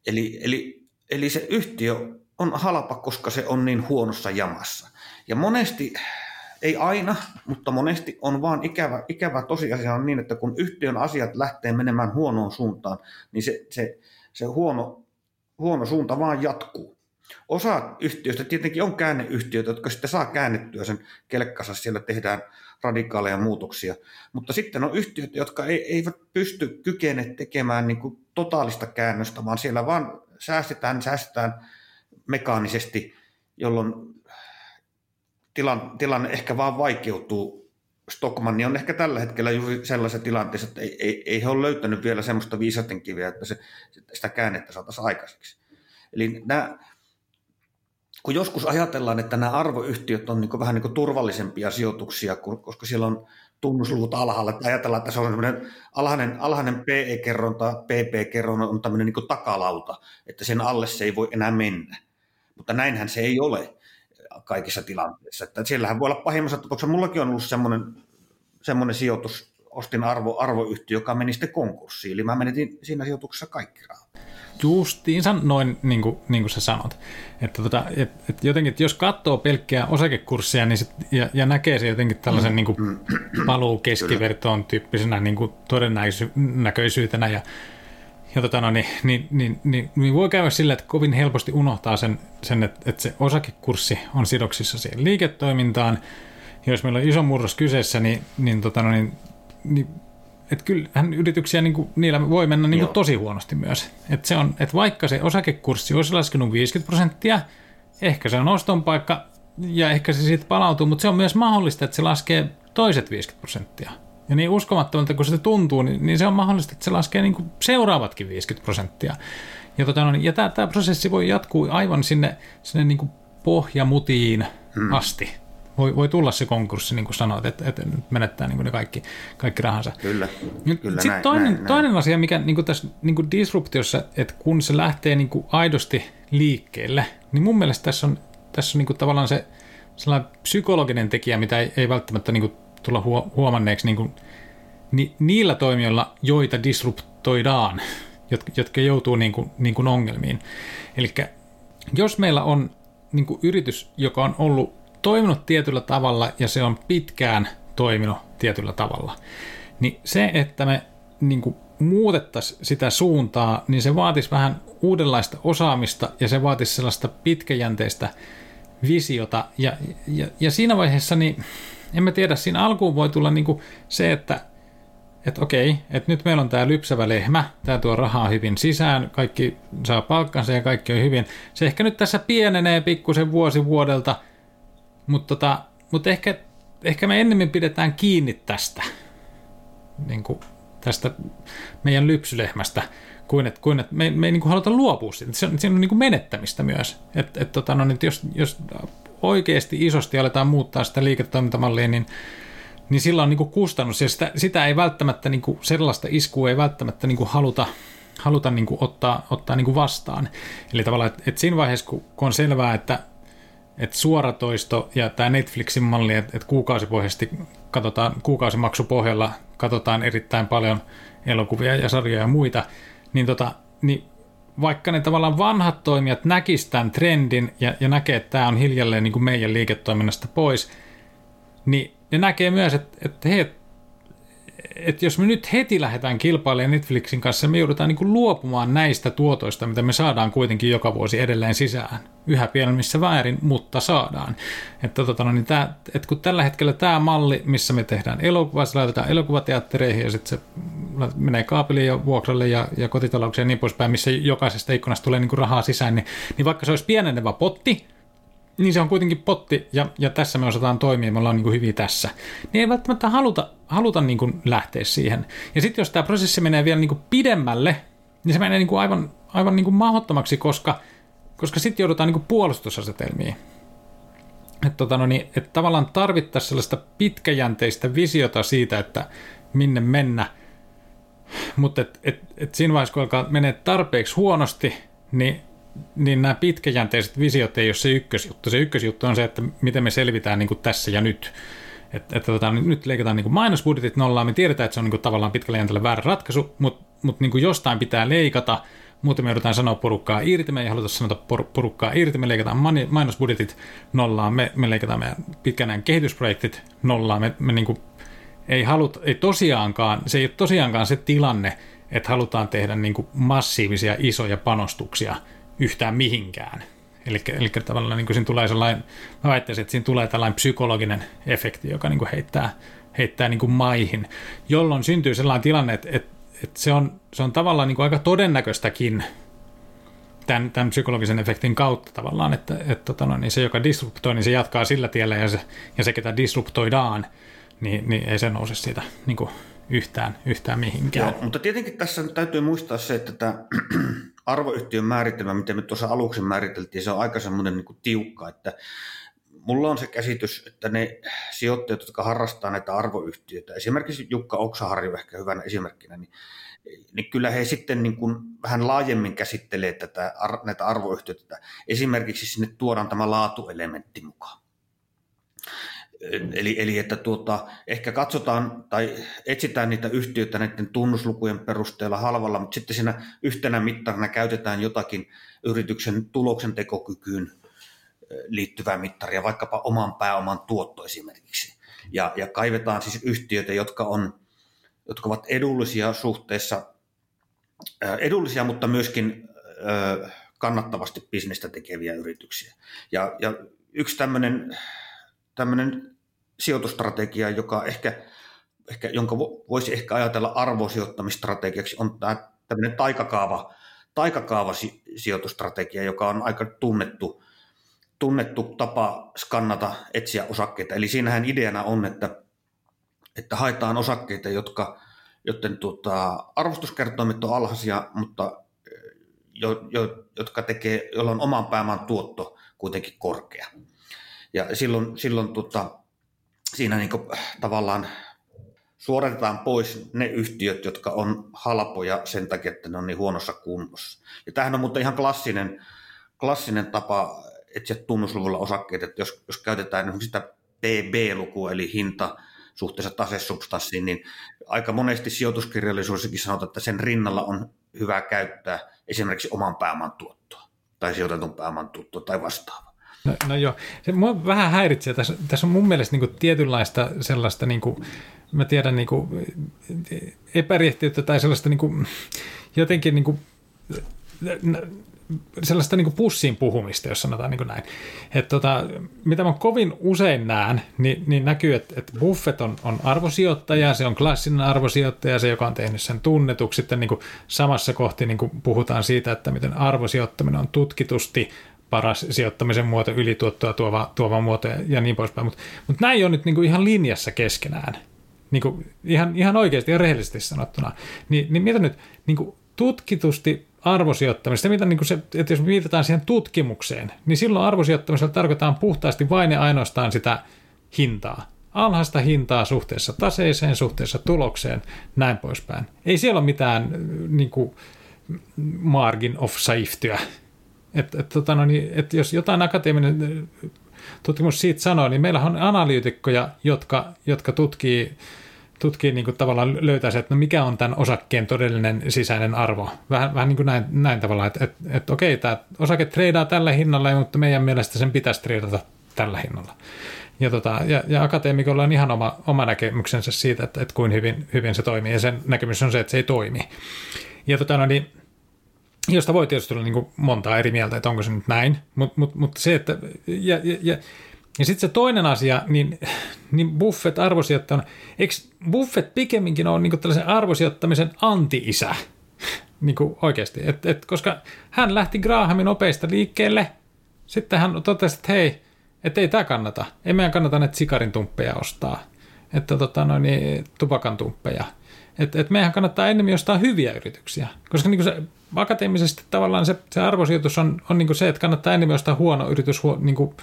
Eli, eli, eli se yhtiö on halpa, koska se on niin huonossa jamassa. Ja monesti, ei aina, mutta monesti on vaan ikävä, ikävä tosiasia on niin, että kun yhtiön asiat lähtee menemään huonoon suuntaan, niin se, se, se huono, huono suunta vaan jatkuu. Osa yhtiöistä tietenkin on käänneyhtiöitä, jotka sitten saa käännettyä sen kelkkansa, siellä tehdään radikaaleja muutoksia. Mutta sitten on yhtiöitä, jotka eivät pysty kykene tekemään niin kuin totaalista käännöstä, vaan siellä vaan säästetään, säästetään mekaanisesti, jolloin tilanne, tilanne ehkä vaan vaikeutuu. Stockmanni on ehkä tällä hetkellä juuri sellaisessa tilanteessa, että ei, ei, ei he ole löytänyt vielä semmoista viisasten kiveä, että se, sitä käännettä saataisiin aikaiseksi. Eli nämä, kun joskus ajatellaan, että nämä arvoyhtiöt on niin vähän niin turvallisempia sijoituksia, koska siellä on tunnusluvut alhaalla, että ajatellaan, että se on semmoinen alhainen, alhainen PE-kerronta, PP-kerronta on tämmöinen niin takalauta, että sen alle se ei voi enää mennä. Mutta näinhän se ei ole kaikissa tilanteissa. Että siellähän voi olla pahimmassa tapauksessa, mullakin on ollut semmoinen, semmoinen sijoitus, ostin arvo, arvoyhtiö, joka meni sitten konkurssiin, eli mä menetin siinä sijoituksessa kaikki rahat justiinsa noin niin kuin, niin kuin sä sanot. Että tota, et, et jotenkin, että jos katsoo pelkkää osakekurssia niin sit, ja, ja näkee se jotenkin tällaisen mm. niin kuin, paluu keskivertoon tyyppisenä niin kuin todennäköisyytenä ja, ja tota, no, niin, niin, niin, niin, niin, voi käydä sillä, että kovin helposti unohtaa sen, sen että, että se osakekurssi on sidoksissa siihen liiketoimintaan. Ja jos meillä on iso murros kyseessä, niin, niin, tota, no, niin, niin että kyllähän yrityksiä, niin kuin, niillä voi mennä niin kuin tosi huonosti myös. Että se on, että vaikka se osakekurssi olisi laskenut 50 prosenttia, ehkä se on oston paikka ja ehkä se siitä palautuu, mutta se on myös mahdollista, että se laskee toiset 50 prosenttia. Ja niin uskomattomalta kun se tuntuu, niin, niin se on mahdollista, että se laskee niin kuin seuraavatkin 50 prosenttia. Ja, tota, no, ja tämä, tämä prosessi voi jatkuu aivan sinne, sinne niin kuin pohjamutiin hmm. asti voi, voi tulla se konkurssi, niin kuin sanoit, että, että menettää niin kuin ne kaikki, kaikki rahansa. Kyllä, kyllä Sitten näin, toinen, näin, toinen asia, mikä niin kuin tässä niin kuin disruptiossa, että kun se lähtee niin kuin aidosti liikkeelle, niin mun mielestä tässä on, tässä on niin kuin tavallaan se sellainen psykologinen tekijä, mitä ei, ei välttämättä niin kuin tulla huomanneeksi niin kuin, ni, niillä toimijoilla, joita disruptoidaan, [laughs] jotka, jotka joutuu niin kuin, niin kuin ongelmiin. Eli jos meillä on niin kuin yritys, joka on ollut toiminut tietyllä tavalla ja se on pitkään toiminut tietyllä tavalla, niin se, että me niin kuin muutettaisiin sitä suuntaa, niin se vaatisi vähän uudenlaista osaamista ja se vaatisi sellaista pitkäjänteistä visiota. Ja, ja, ja siinä vaiheessa, niin en mä tiedä, siinä alkuun voi tulla niin kuin se, että että okei, että nyt meillä on tämä lypsävä lehmä, tämä tuo rahaa hyvin sisään, kaikki saa palkkansa ja kaikki on hyvin. Se ehkä nyt tässä pienenee pikkusen vuosi vuodelta – mutta tota, mut ehkä, ehkä me ennemmin pidetään kiinni tästä, niin kuin tästä meidän lypsylehmästä, kuin että, kuin että me, me ei niin kuin haluta luopua siitä. Se on, siinä on niin kuin menettämistä myös. Et, et, tota, no, niin, jos, jos oikeasti isosti aletaan muuttaa sitä liiketoimintamallia, niin niin sillä on niin kuin kustannus, ja sitä, sitä ei välttämättä, niin kuin, sellaista iskua ei välttämättä niin kuin haluta, haluta niin kuin ottaa, ottaa niin kuin vastaan. Eli tavallaan, että, että siinä vaiheessa, kun on selvää, että että suoratoisto ja tämä Netflixin malli, että, että kuukausipohjaisesti katsotaan, kuukausimaksupohjalla katsotaan erittäin paljon elokuvia ja sarjoja ja muita, niin, tota, niin vaikka ne tavallaan vanhat toimijat näkisivät tämän trendin ja, ja näkee, että tämä on hiljalleen niin kuin meidän liiketoiminnasta pois, niin ne näkee myös, että, että hei, että jos me nyt heti lähdetään kilpailemaan Netflixin kanssa, me joudutaan niin kuin luopumaan näistä tuotoista, mitä me saadaan kuitenkin joka vuosi edelleen sisään. Yhä pienemmissä väärin, mutta saadaan. Että, tota, no, niin tää, että kun tällä hetkellä tämä malli, missä me tehdään elokuvaa, se laitetaan elokuvateattereihin ja sitten se menee kaapeliin ja vuokralle ja, ja kotitalouksiin ja niin poispäin, missä jokaisesta ikkunasta tulee niin kuin rahaa sisään, niin, niin vaikka se olisi pienenevä potti, niin se on kuitenkin potti, ja, ja tässä me osataan toimia, me ollaan niin kuin hyviä tässä. Niin ei välttämättä haluta, haluta niin kuin lähteä siihen. Ja sitten jos tämä prosessi menee vielä niin kuin pidemmälle, niin se menee niin kuin aivan, aivan niin kuin mahdottomaksi, koska, koska sitten joudutaan niin kuin puolustusasetelmiin. Että tota no niin, et tavallaan tarvittaisiin sellaista pitkäjänteistä visiota siitä, että minne mennä. Mutta et, et, et siinä vaiheessa, kun alkaa menee tarpeeksi huonosti, niin niin nämä pitkäjänteiset visiot ei ole se ykkösjuttu. Se ykkösjuttu on se, että miten me selvitään niin kuin tässä ja nyt. Että, että tota, nyt leikataan niin kuin mainosbudjetit nollaan. Me tiedetään, että se on niin kuin tavallaan pitkällä jänteellä väärä ratkaisu, mutta, mutta niin kuin jostain pitää leikata. Muuten me joudutaan sanoa porukkaa irti, me ei haluta sanoa porukkaa irti, me leikataan mainosbudjetit nollaan, me, me leikataan meidän pitkänään kehitysprojektit nollaan, me, me niin kuin ei haluta, ei tosiaankaan, se ei ole tosiaankaan se tilanne, että halutaan tehdä niin kuin massiivisia isoja panostuksia – yhtään mihinkään. Eli, eli tavallaan niin kuin siinä tulee sellainen, mä väittäisin, että siinä tulee tällainen psykologinen efekti, joka niin kuin heittää, heittää niin kuin maihin, jolloin syntyy sellainen tilanne, että, että, että se, on, se on tavallaan niin kuin aika todennäköistäkin tämän, tämän psykologisen efektin kautta tavallaan, että, että tota no, niin se, joka disruptoi, niin se jatkaa sillä tiellä, ja se, ja se ketä disruptoidaan, niin, niin ei se nouse siitä niin kuin yhtään, yhtään mihinkään. Joo, mutta tietenkin tässä täytyy muistaa se, että tämä arvoyhtiön määritelmä, mitä me tuossa aluksi määriteltiin, se on aika semmoinen niin tiukka, että mulla on se käsitys, että ne sijoittajat, jotka harrastaa näitä arvoyhtiöitä, esimerkiksi Jukka Oksaharju ehkä hyvänä esimerkkinä, niin, niin kyllä he sitten niin kuin vähän laajemmin käsittelee tätä, näitä arvoyhtiöitä. Esimerkiksi sinne tuodaan tämä laatuelementti mukaan. Eli, eli että tuota, ehkä katsotaan tai etsitään niitä yhtiöitä näiden tunnuslukujen perusteella halvalla, mutta sitten siinä yhtenä mittarina käytetään jotakin yrityksen tuloksen tekokykyyn liittyvää mittaria, vaikkapa oman pääoman tuotto esimerkiksi. Ja, ja kaivetaan siis yhtiöitä, jotka, on, jotka ovat edullisia suhteessa, edullisia, mutta myöskin kannattavasti bisnestä tekeviä yrityksiä. Ja, ja yksi tämmöinen tämmöinen sijoitustrategia, joka ehkä, ehkä, jonka voisi ehkä ajatella arvosijoittamistrategiaksi, on tämä tämmöinen taikakaava, taikakaava sijoitustrategia, joka on aika tunnettu, tunnettu tapa skannata, etsiä osakkeita. Eli siinähän ideana on, että, että haetaan osakkeita, jotka, joten tuota, arvostuskertoimet on alhaisia, mutta jo, jo, jotka tekee, joilla on oman pääoman tuotto kuitenkin korkea. Ja silloin, silloin tota, siinä niin kuin, tavallaan suoritetaan pois ne yhtiöt, jotka on halpoja sen takia, että ne on niin huonossa kunnossa. Ja tämähän on mutta ihan klassinen, klassinen tapa etsiä tunnusluvulla osakkeet, että jos, jos käytetään sitä PB-lukua, eli hinta suhteessa tasesubstanssiin, niin aika monesti sijoituskirjallisuudessakin sanotaan, että sen rinnalla on hyvä käyttää esimerkiksi oman pääoman tuottoa tai sijoitetun pääoman tuottoa tai vastaavaa. No, no joo, se mua vähän häiritsee. Tässä, tässä on mun mielestä niin kuin tietynlaista sellaista, niin kuin, mä tiedän, niin kuin, epärihtiyttä tai sellaista niin kuin, jotenkin niin kuin, sellaista niin pussiin puhumista, jos sanotaan niin näin. Et tota, mitä mä kovin usein näen, niin, niin näkyy, että, että Buffett on, on arvosijoittaja, se on klassinen arvosijoittaja, se joka on tehnyt sen tunnetuksi. Sitten niin samassa kohti niin puhutaan siitä, että miten arvosijoittaminen on tutkitusti paras sijoittamisen muoto, ylituottoa tuova, tuova muoto ja, ja niin poispäin. Mutta mut näin on nyt niinku ihan linjassa keskenään. Niinku ihan, ihan oikeasti ja rehellisesti sanottuna. Ni, niin mitä nyt niinku tutkitusti arvosijoittamista, mitä niin se, että jos viitataan siihen tutkimukseen, niin silloin arvosijoittamisella tarkoitetaan puhtaasti vain ja ainoastaan sitä hintaa. Alhaista hintaa suhteessa taseeseen, suhteessa tulokseen, näin poispäin. Ei siellä ole mitään niin kuin, margin of safetyä että et, tota no, niin, et jos jotain akateeminen tutkimus siitä sanoo, niin meillä on analyytikkoja, jotka, jotka tutkii, tutkii niin kuin tavallaan löytää se, että no mikä on tämän osakkeen todellinen sisäinen arvo. Vähän, vähän niin kuin näin, näin tavallaan, että, että, että okei, tämä osake treidaa tällä hinnalla, mutta meidän mielestä sen pitäisi treidata tällä hinnalla. Ja, tota, ja, ja akateemikolla on ihan oma, oma näkemyksensä siitä, että, että kuin hyvin, hyvin se toimii, ja sen näkemys on se, että se ei toimi. Ja tota, no niin, josta voi tietysti olla niin montaa eri mieltä, että onko se nyt näin, mutta mut, mut se, että ja, ja, ja, ja sitten se toinen asia, niin, niin Buffett arvosijoittajana, eikö Buffett pikemminkin ole niin tällaisen arvosijoittamisen anti-isä? [laughs] niin kuin oikeasti, et, et, koska hän lähti Grahamin opeista liikkeelle, sitten hän totesi, että hei, että ei tämä kannata, ei meidän kannata näitä sikarin tumppeja ostaa, että tota, noin, niin, tupakan tumppeja, että et meidän kannattaa enemmän ostaa hyviä yrityksiä, koska niin se, akateemisesti tavallaan se, se arvosijoitus on, on niin se, että kannattaa enemmän ostaa huono yritys huo, niin kuin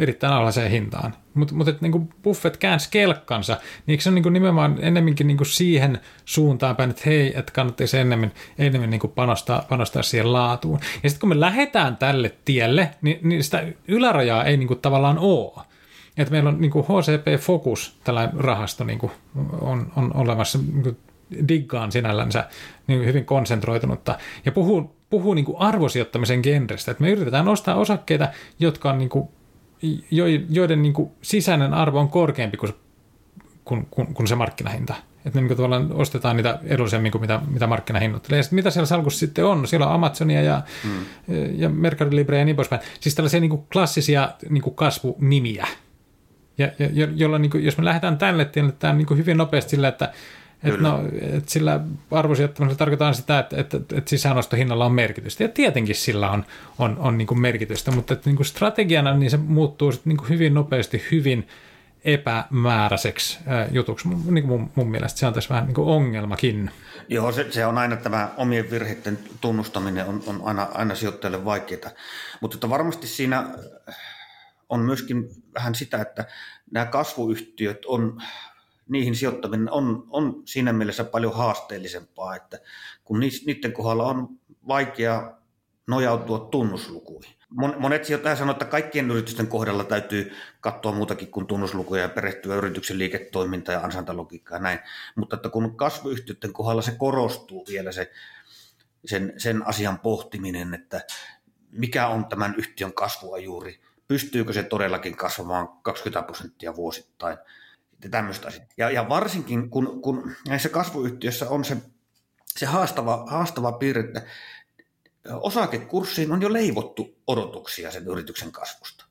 erittäin alhaiseen hintaan. Mutta mut, niin Buffett käänsi kelkkansa, niin eikö se on niin nimenomaan ennemminkin niin siihen suuntaan päin, että hei, että kannattaisi enemmän, enemmän niin panostaa, panostaa siihen laatuun. Ja sitten kun me lähdetään tälle tielle, niin, niin sitä ylärajaa ei niin tavallaan ole. Että meillä on niin HCP Focus, tällainen rahasto niin on, on olemassa, niin diggaan sinällänsä niin hyvin konsentroitunutta, ja puhuu, puhuu niin arvosijoittamisen genrestä, että me yritetään ostaa osakkeita, jotka on niin kuin joiden niin kuin sisäinen arvo on korkeampi kuin, kuin, kuin, kuin se markkinahinta. Että me niin tavallaan ostetaan niitä edullisemmin kuin mitä, mitä markkinahinnat. Ja mitä siellä salkussa sitten on? Siellä on Amazonia ja, mm. ja Mercado Libre ja niin poispäin. Siis tällaisia niin kuin klassisia niin kuin kasvunimiä. Ja, ja, jolla, niin kuin, jos me lähdetään tälle tielle, tämä on niin kuin hyvin nopeasti sillä, että et no, et sillä arvosijoittamisella tarkoitaan sitä, että, että, että sisäänostohinnalla on merkitystä. Ja tietenkin sillä on, on, on niin kuin merkitystä, mutta että niin kuin strategiana niin se muuttuu niin kuin hyvin nopeasti hyvin epämääräiseksi jutuksi. Niin kuin mun, mun mielestä se on tässä vähän niin kuin ongelmakin. Joo, se, se on aina tämä omien virheiden tunnustaminen on, on aina, aina sijoittajalle vaikeaa. Mutta että varmasti siinä on myöskin vähän sitä, että nämä kasvuyhtiöt on niihin sijoittaminen on, on siinä mielessä paljon haasteellisempaa, että kun niiden kohdalla on vaikea nojautua tunnuslukuihin. Monet sijoittajat sanovat, että kaikkien yritysten kohdalla täytyy katsoa muutakin kuin tunnuslukuja ja perehtyä yrityksen liiketoimintaan ja ansantalogiikkaa ja näin. Mutta että kun kasvuyhtiöiden kohdalla se korostuu vielä se, sen, sen asian pohtiminen, että mikä on tämän yhtiön kasvua juuri, pystyykö se todellakin kasvamaan 20 prosenttia vuosittain – tämmöistä asiaa. Ja, ja varsinkin kun, kun näissä kasvuyhtiöissä on se, se haastava, haastava piirre, että osakekurssiin on jo leivottu odotuksia sen yrityksen kasvusta.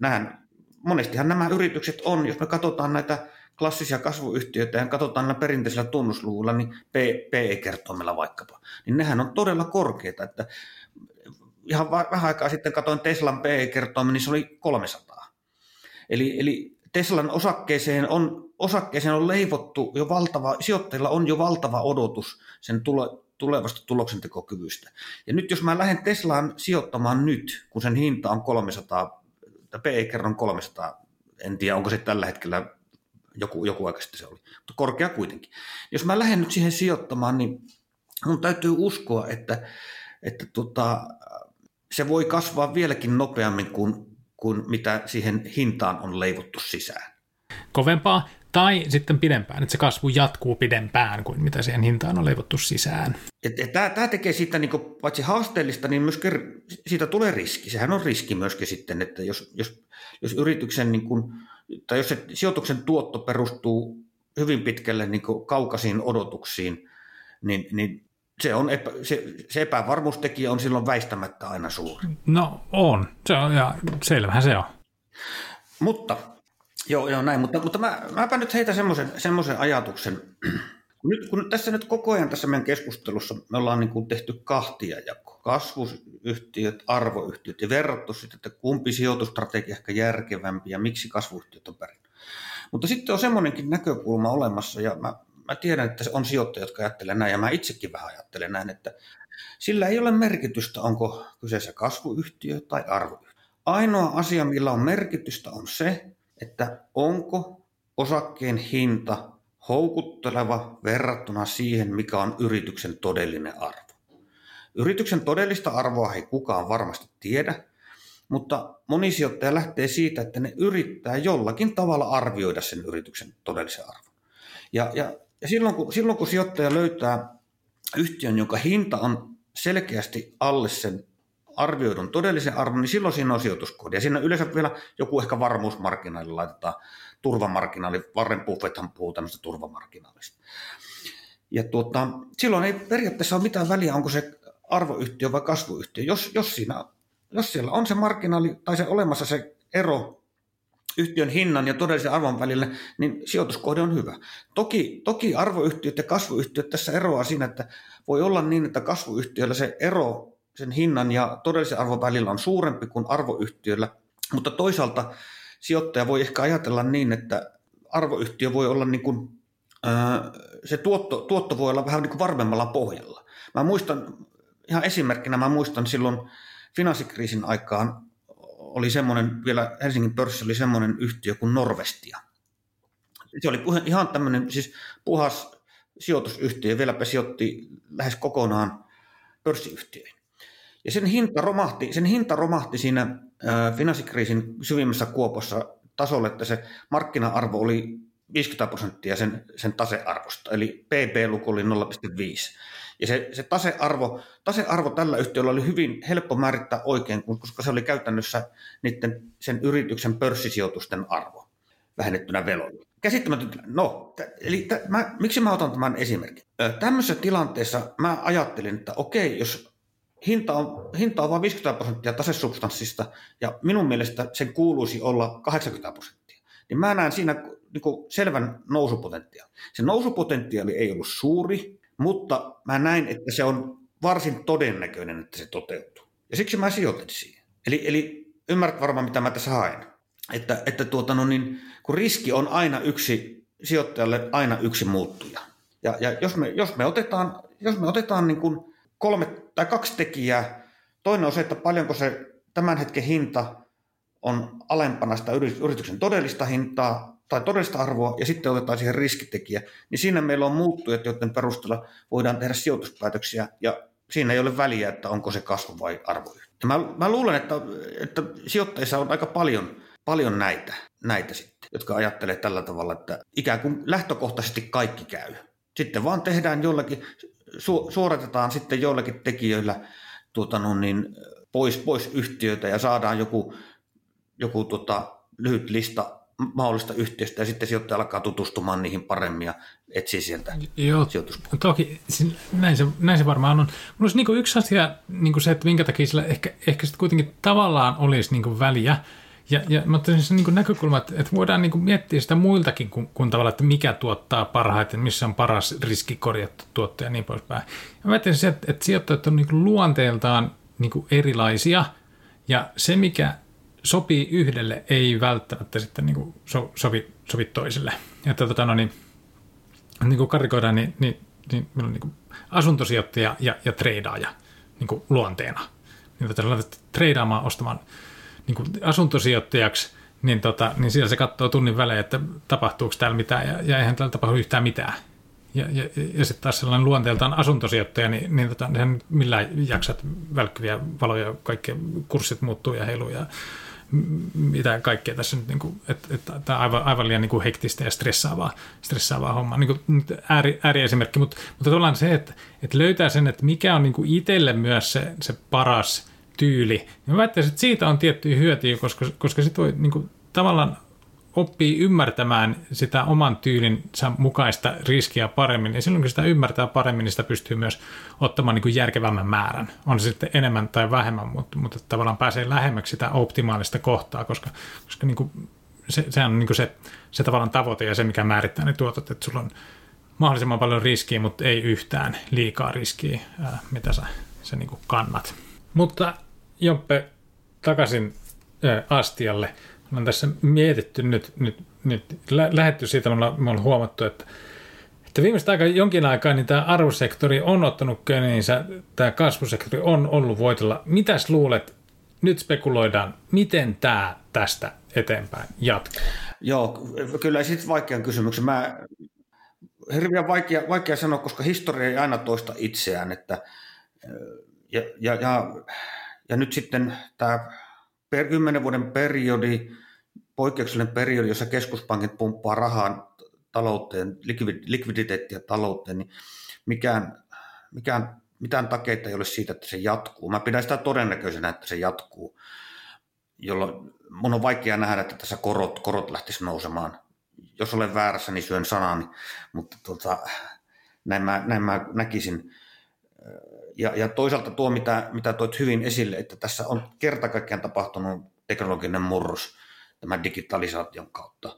Nähän, monestihan nämä yritykset on, jos me katsotaan näitä klassisia kasvuyhtiöitä ja katsotaan näillä perinteisillä tunnusluvuilla, niin PE-kertoimella vaikkapa, niin nehän on todella korkeita. Että ihan vähän aikaa sitten katsoin Teslan PE-kertoimen, niin se oli 300. Eli, eli Teslan osakkeeseen on, osakkeeseen on leivottu jo valtava, sijoittajilla on jo valtava odotus sen tule, tulevasta tuloksentekokyvystä. Ja nyt jos mä lähden Teslaan sijoittamaan nyt, kun sen hinta on 300, tai PE kerran 300, en tiedä onko se tällä hetkellä, joku, joku aika sitten se oli, mutta korkea kuitenkin. Jos mä lähden nyt siihen sijoittamaan, niin mun täytyy uskoa, että, että tota, se voi kasvaa vieläkin nopeammin kuin kuin mitä siihen hintaan on leivottu sisään. Kovempaa tai sitten pidempään, että se kasvu jatkuu pidempään kuin mitä siihen hintaan on leivottu sisään. Tämä tekee siitä niin paitsi haasteellista, niin myöskin siitä tulee riski. Sehän on riski myöskin sitten, että jos, jos, jos yrityksen niin kuin, tai jos se sijoituksen tuotto perustuu hyvin pitkälle niin kaukaisiin odotuksiin, niin, niin se, on epä, se, se epävarmuustekijä on silloin väistämättä aina suuri. No on, se on ja selvähän se on. Mutta, joo, joo näin, mutta, mutta mä, mäpä nyt heitä semmoisen, ajatuksen. Nyt, kun tässä nyt koko ajan tässä meidän keskustelussa me ollaan niin kuin tehty kahtia jako. Kasvuyhtiöt, arvoyhtiöt ja verrattu sitten, että kumpi sijoitustrategia ehkä järkevämpi ja miksi kasvuyhtiöt on pärjännyt. Mutta sitten on semmoinenkin näkökulma olemassa, ja mä mä tiedän, että on sijoittajia, jotka ajattelee näin, ja mä itsekin vähän ajattelen näin, että sillä ei ole merkitystä, onko kyseessä kasvuyhtiö tai arvoyhtiö. Ainoa asia, millä on merkitystä, on se, että onko osakkeen hinta houkutteleva verrattuna siihen, mikä on yrityksen todellinen arvo. Yrityksen todellista arvoa ei kukaan varmasti tiedä, mutta moni sijoittaja lähtee siitä, että ne yrittää jollakin tavalla arvioida sen yrityksen todellisen arvon. Ja, ja ja silloin kun, silloin kun sijoittaja löytää yhtiön, jonka hinta on selkeästi alle sen arvioidun todellisen arvon, niin silloin siinä on sijoituskoodi. Ja siinä yleensä vielä joku ehkä varmuusmarkkinaali laitetaan turvamarkkinaali. Warren Buffetthan puhuu tämmöistä turvamarkkinaalista. Ja tuota, silloin ei periaatteessa ole mitään väliä, onko se arvoyhtiö vai kasvuyhtiö. Jos, jos, siinä, jos siellä on se markkinaali tai se olemassa se ero yhtiön hinnan ja todellisen arvon välillä, niin sijoituskohde on hyvä. Toki, toki arvoyhtiöt ja kasvuyhtiöt tässä eroaa siinä, että voi olla niin, että kasvuyhtiöllä se ero sen hinnan ja todellisen arvon välillä on suurempi kuin arvoyhtiöllä, mutta toisaalta sijoittaja voi ehkä ajatella niin, että arvoyhtiö voi olla niin kuin, se tuotto, tuotto voi olla vähän niin kuin varmemmalla pohjalla. Mä muistan, ihan esimerkkinä mä muistan silloin finanssikriisin aikaan oli semmoinen, vielä Helsingin pörssissä oli semmoinen yhtiö kuin Norvestia. Se oli ihan tämmöinen siis puhas sijoitusyhtiö, vieläpä sijoitti lähes kokonaan pörssiyhtiöihin. Ja sen hinta romahti, sen hinta romahti siinä finanssikriisin syvimmässä kuopossa tasolle, että se markkina-arvo oli 50 prosenttia sen, sen tasearvosta, eli PP-luku oli 0,5. Ja se, se tasearvo, tasearvo tällä yhtiöllä oli hyvin helppo määrittää oikein, koska se oli käytännössä niiden, sen yrityksen pörssisijoitusten arvo vähennettynä velolla. Käsittämätöntä. No, t- eli t- mä, miksi mä otan tämän esimerkin? Tämmöisessä tilanteessa mä ajattelin, että okei, jos hinta on, hinta on vain 50 prosenttia tasesubstanssista ja minun mielestä sen kuuluisi olla 80 prosenttia, niin mä näen siinä niin selvän nousupotentiaali. Se nousupotentiaali ei ollut suuri, mutta mä näin, että se on varsin todennäköinen, että se toteutuu. Ja siksi mä sijoitin siihen. Eli, eli ymmärrät varmaan, mitä mä tässä haen. Että, että tuota, no niin, kun riski on aina yksi, sijoittajalle aina yksi muuttuja. Ja, ja jos, me, jos me otetaan, jos me otetaan niin kuin kolme tai kaksi tekijää, toinen on se, että paljonko se tämän hetken hinta on alempana sitä yrityksen todellista hintaa, tai todellista arvoa ja sitten otetaan siihen riskitekijä, niin siinä meillä on muuttujat, joiden perusteella voidaan tehdä sijoituspäätöksiä ja siinä ei ole väliä, että onko se kasvu vai arvo. Ja mä, mä luulen, että, että sijoittajissa on aika paljon, paljon näitä, näitä sitten, jotka ajattelee tällä tavalla, että ikään kuin lähtökohtaisesti kaikki käy. Sitten vaan tehdään jollakin, su, suoritetaan sitten joillakin tekijöillä tuota, no niin, pois, pois yhtiöitä ja saadaan joku, joku tota, lyhyt lista mahdollista yhtiöstä ja sitten sijoittaja alkaa tutustumaan niihin paremmin ja etsii sieltä Joo, toki näin se, näin se varmaan on. Minusta niin yksi asia niin se, että minkä takia sillä ehkä, ehkä sitten kuitenkin tavallaan olisi niin väliä, ja, ja mä ottaisin sen niin näkökulma, että, että voidaan niin miettiä sitä muiltakin kuin, kuin tavallaan, että mikä tuottaa parhaiten, missä on paras riskikorjattu tuotto ja niin poispäin. Ja mä se, että, että sijoittajat on niin luonteeltaan niin erilaisia, ja se, mikä sopii yhdelle, ei välttämättä sitten niin kuin so, sovi, sovi toiselle. Ja tota, no niin, niin kuin karikoidaan, niin, niin, niin meillä on niin kuin asuntosijoittaja ja, ja treidaaja niin kuin luonteena. Niin tota, treidaamaan, ostamaan niin kuin asuntosijoittajaksi, niin, tota, niin siellä se katsoo tunnin välein, että tapahtuuko täällä mitään, ja, ja eihän täällä tapahdu yhtään mitään. Ja, ja, ja sitten taas sellainen luonteeltaan asuntosijoittaja, niin, niin tota, millään jaksat välkkyviä valoja, kaikki kurssit muuttuu ja heiluu ja mitä kaikkea tässä nyt, niin kuin, että, että tämä on aivan, aivan liian niin kuin hektistä ja stressaavaa, stressaavaa hommaa. Niin kuin, ääri, ääriesimerkki, mutta, mutta tavallaan se, että, että löytää sen, että mikä on niin kuin itselle myös se, se paras tyyli. Niin mä väittäisin, että siitä on tiettyjä hyötyjä, koska, koska sitten voi niin kuin, tavallaan oppii ymmärtämään sitä oman tyylinsä mukaista riskiä paremmin, ja silloin kun sitä ymmärtää paremmin, niin sitä pystyy myös ottamaan niin kuin järkevämmän määrän. On se sitten enemmän tai vähemmän, mutta, mutta tavallaan pääsee lähemmäksi sitä optimaalista kohtaa, koska, koska niin kuin se, se on niin kuin se, se tavallaan tavoite ja se, mikä määrittää ne tuotot, että sulla on mahdollisimman paljon riskiä, mutta ei yhtään liikaa riskiä, ää, mitä sä, sä niin kuin kannat. Mutta Joppe, takaisin ää, Astialle on tässä mietitty nyt, nyt, nyt lähetty siitä, me ollaan huomattu, että, että viimeistä aika jonkin aikaa niin tämä arvosektori on ottanut köniinsä, tämä kasvusektori on ollut voitolla. Mitäs luulet, nyt spekuloidaan, miten tämä tästä eteenpäin jatkuu? Joo, kyllä sitten vaikean kysymyksen. Mä, hirveän vaikea, vaikea sanoa, koska historia ei aina toista itseään. Että, ja, ja, ja, ja nyt sitten tämä per kymmenen vuoden periodi, poikkeuksellinen periodi, jossa keskuspankit pumppaa rahaa talouteen, likviditeettiä talouteen, niin mikään, mikään mitään takeita ei ole siitä, että se jatkuu. Mä pidän sitä todennäköisenä, että se jatkuu, jolloin mun on vaikea nähdä, että tässä korot, korot lähtisi nousemaan. Jos olen väärässä, niin syön sanani, mutta tota, näin, mä, näin mä näkisin. Ja, ja toisaalta tuo, mitä, mitä toit hyvin esille, että tässä on kerta kaikkiaan tapahtunut teknologinen murros tämän digitalisaation kautta.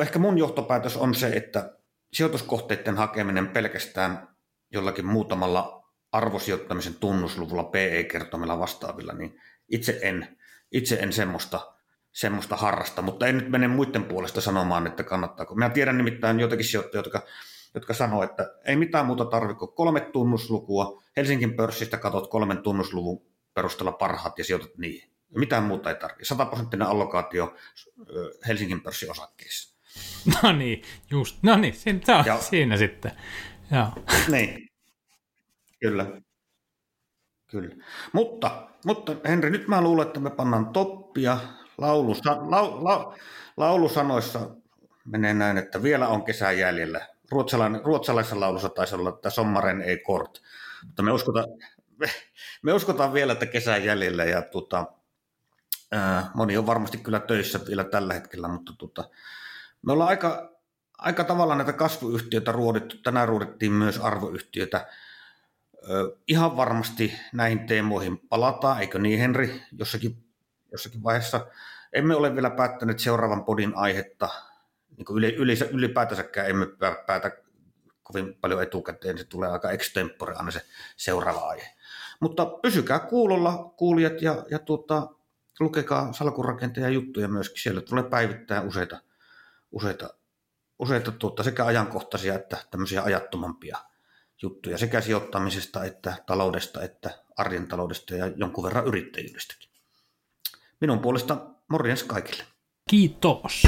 Ehkä mun johtopäätös on se, että sijoituskohteiden hakeminen pelkästään jollakin muutamalla arvosijoittamisen tunnusluvulla, PE-kertomilla vastaavilla, niin itse en, itse en semmoista, semmoista harrasta, mutta en nyt mene muiden puolesta sanomaan, että kannattaako. Mä tiedän nimittäin jotakin sijoittajia, jotka, jotka sanoo, että ei mitään muuta tarvitse kuin kolme tunnuslukua. Helsingin pörssistä katot kolmen tunnusluvun perusteella parhaat ja sijoitat niihin. Mitään muuta ei tarvitse. 100 prosenttinen allokaatio Helsingin pörssin osakkeissa. [laughs] No niin, just. No niin, siinä, on siinä sitten. Joo. [laughs] Niin, kyllä. Kyllä. Mutta, mutta Henri, nyt mä luulen, että me pannaan toppia. Laulu, la, la, laulusanoissa menee näin, että vielä on kesä jäljellä. Ruotsalainen, ruotsalaisessa laulussa taisi olla, että sommaren ei kort. Mutta me uskotaan, me, me uskotaan vielä, että kesä jäljellä ja tuota, ää, moni on varmasti kyllä töissä vielä tällä hetkellä, mutta tuota, me ollaan aika, aika tavalla näitä kasvuyhtiöitä ruodittu. Tänään ruodittiin myös arvoyhtiöitä. Ihan varmasti näihin teemoihin palataan, eikö niin Henri, jossakin, jossakin vaiheessa. Emme ole vielä päättäneet seuraavan podin aihetta, niin kuin yli, ylipäätänsäkään emme päätä kovin paljon etukäteen, se tulee aika extempore aina se seuraava aihe. Mutta pysykää kuulolla kuulijat ja, ja tuota, lukekaa salkurakentajan juttuja myöskin. Siellä tulee päivittäin useita useita, useita tuota, sekä ajankohtaisia että tämmöisiä ajattomampia juttuja sekä sijoittamisesta että taloudesta että arjen taloudesta ja jonkun verran yrittäjyydestäkin. Minun puolesta morjens kaikille. Kiitos.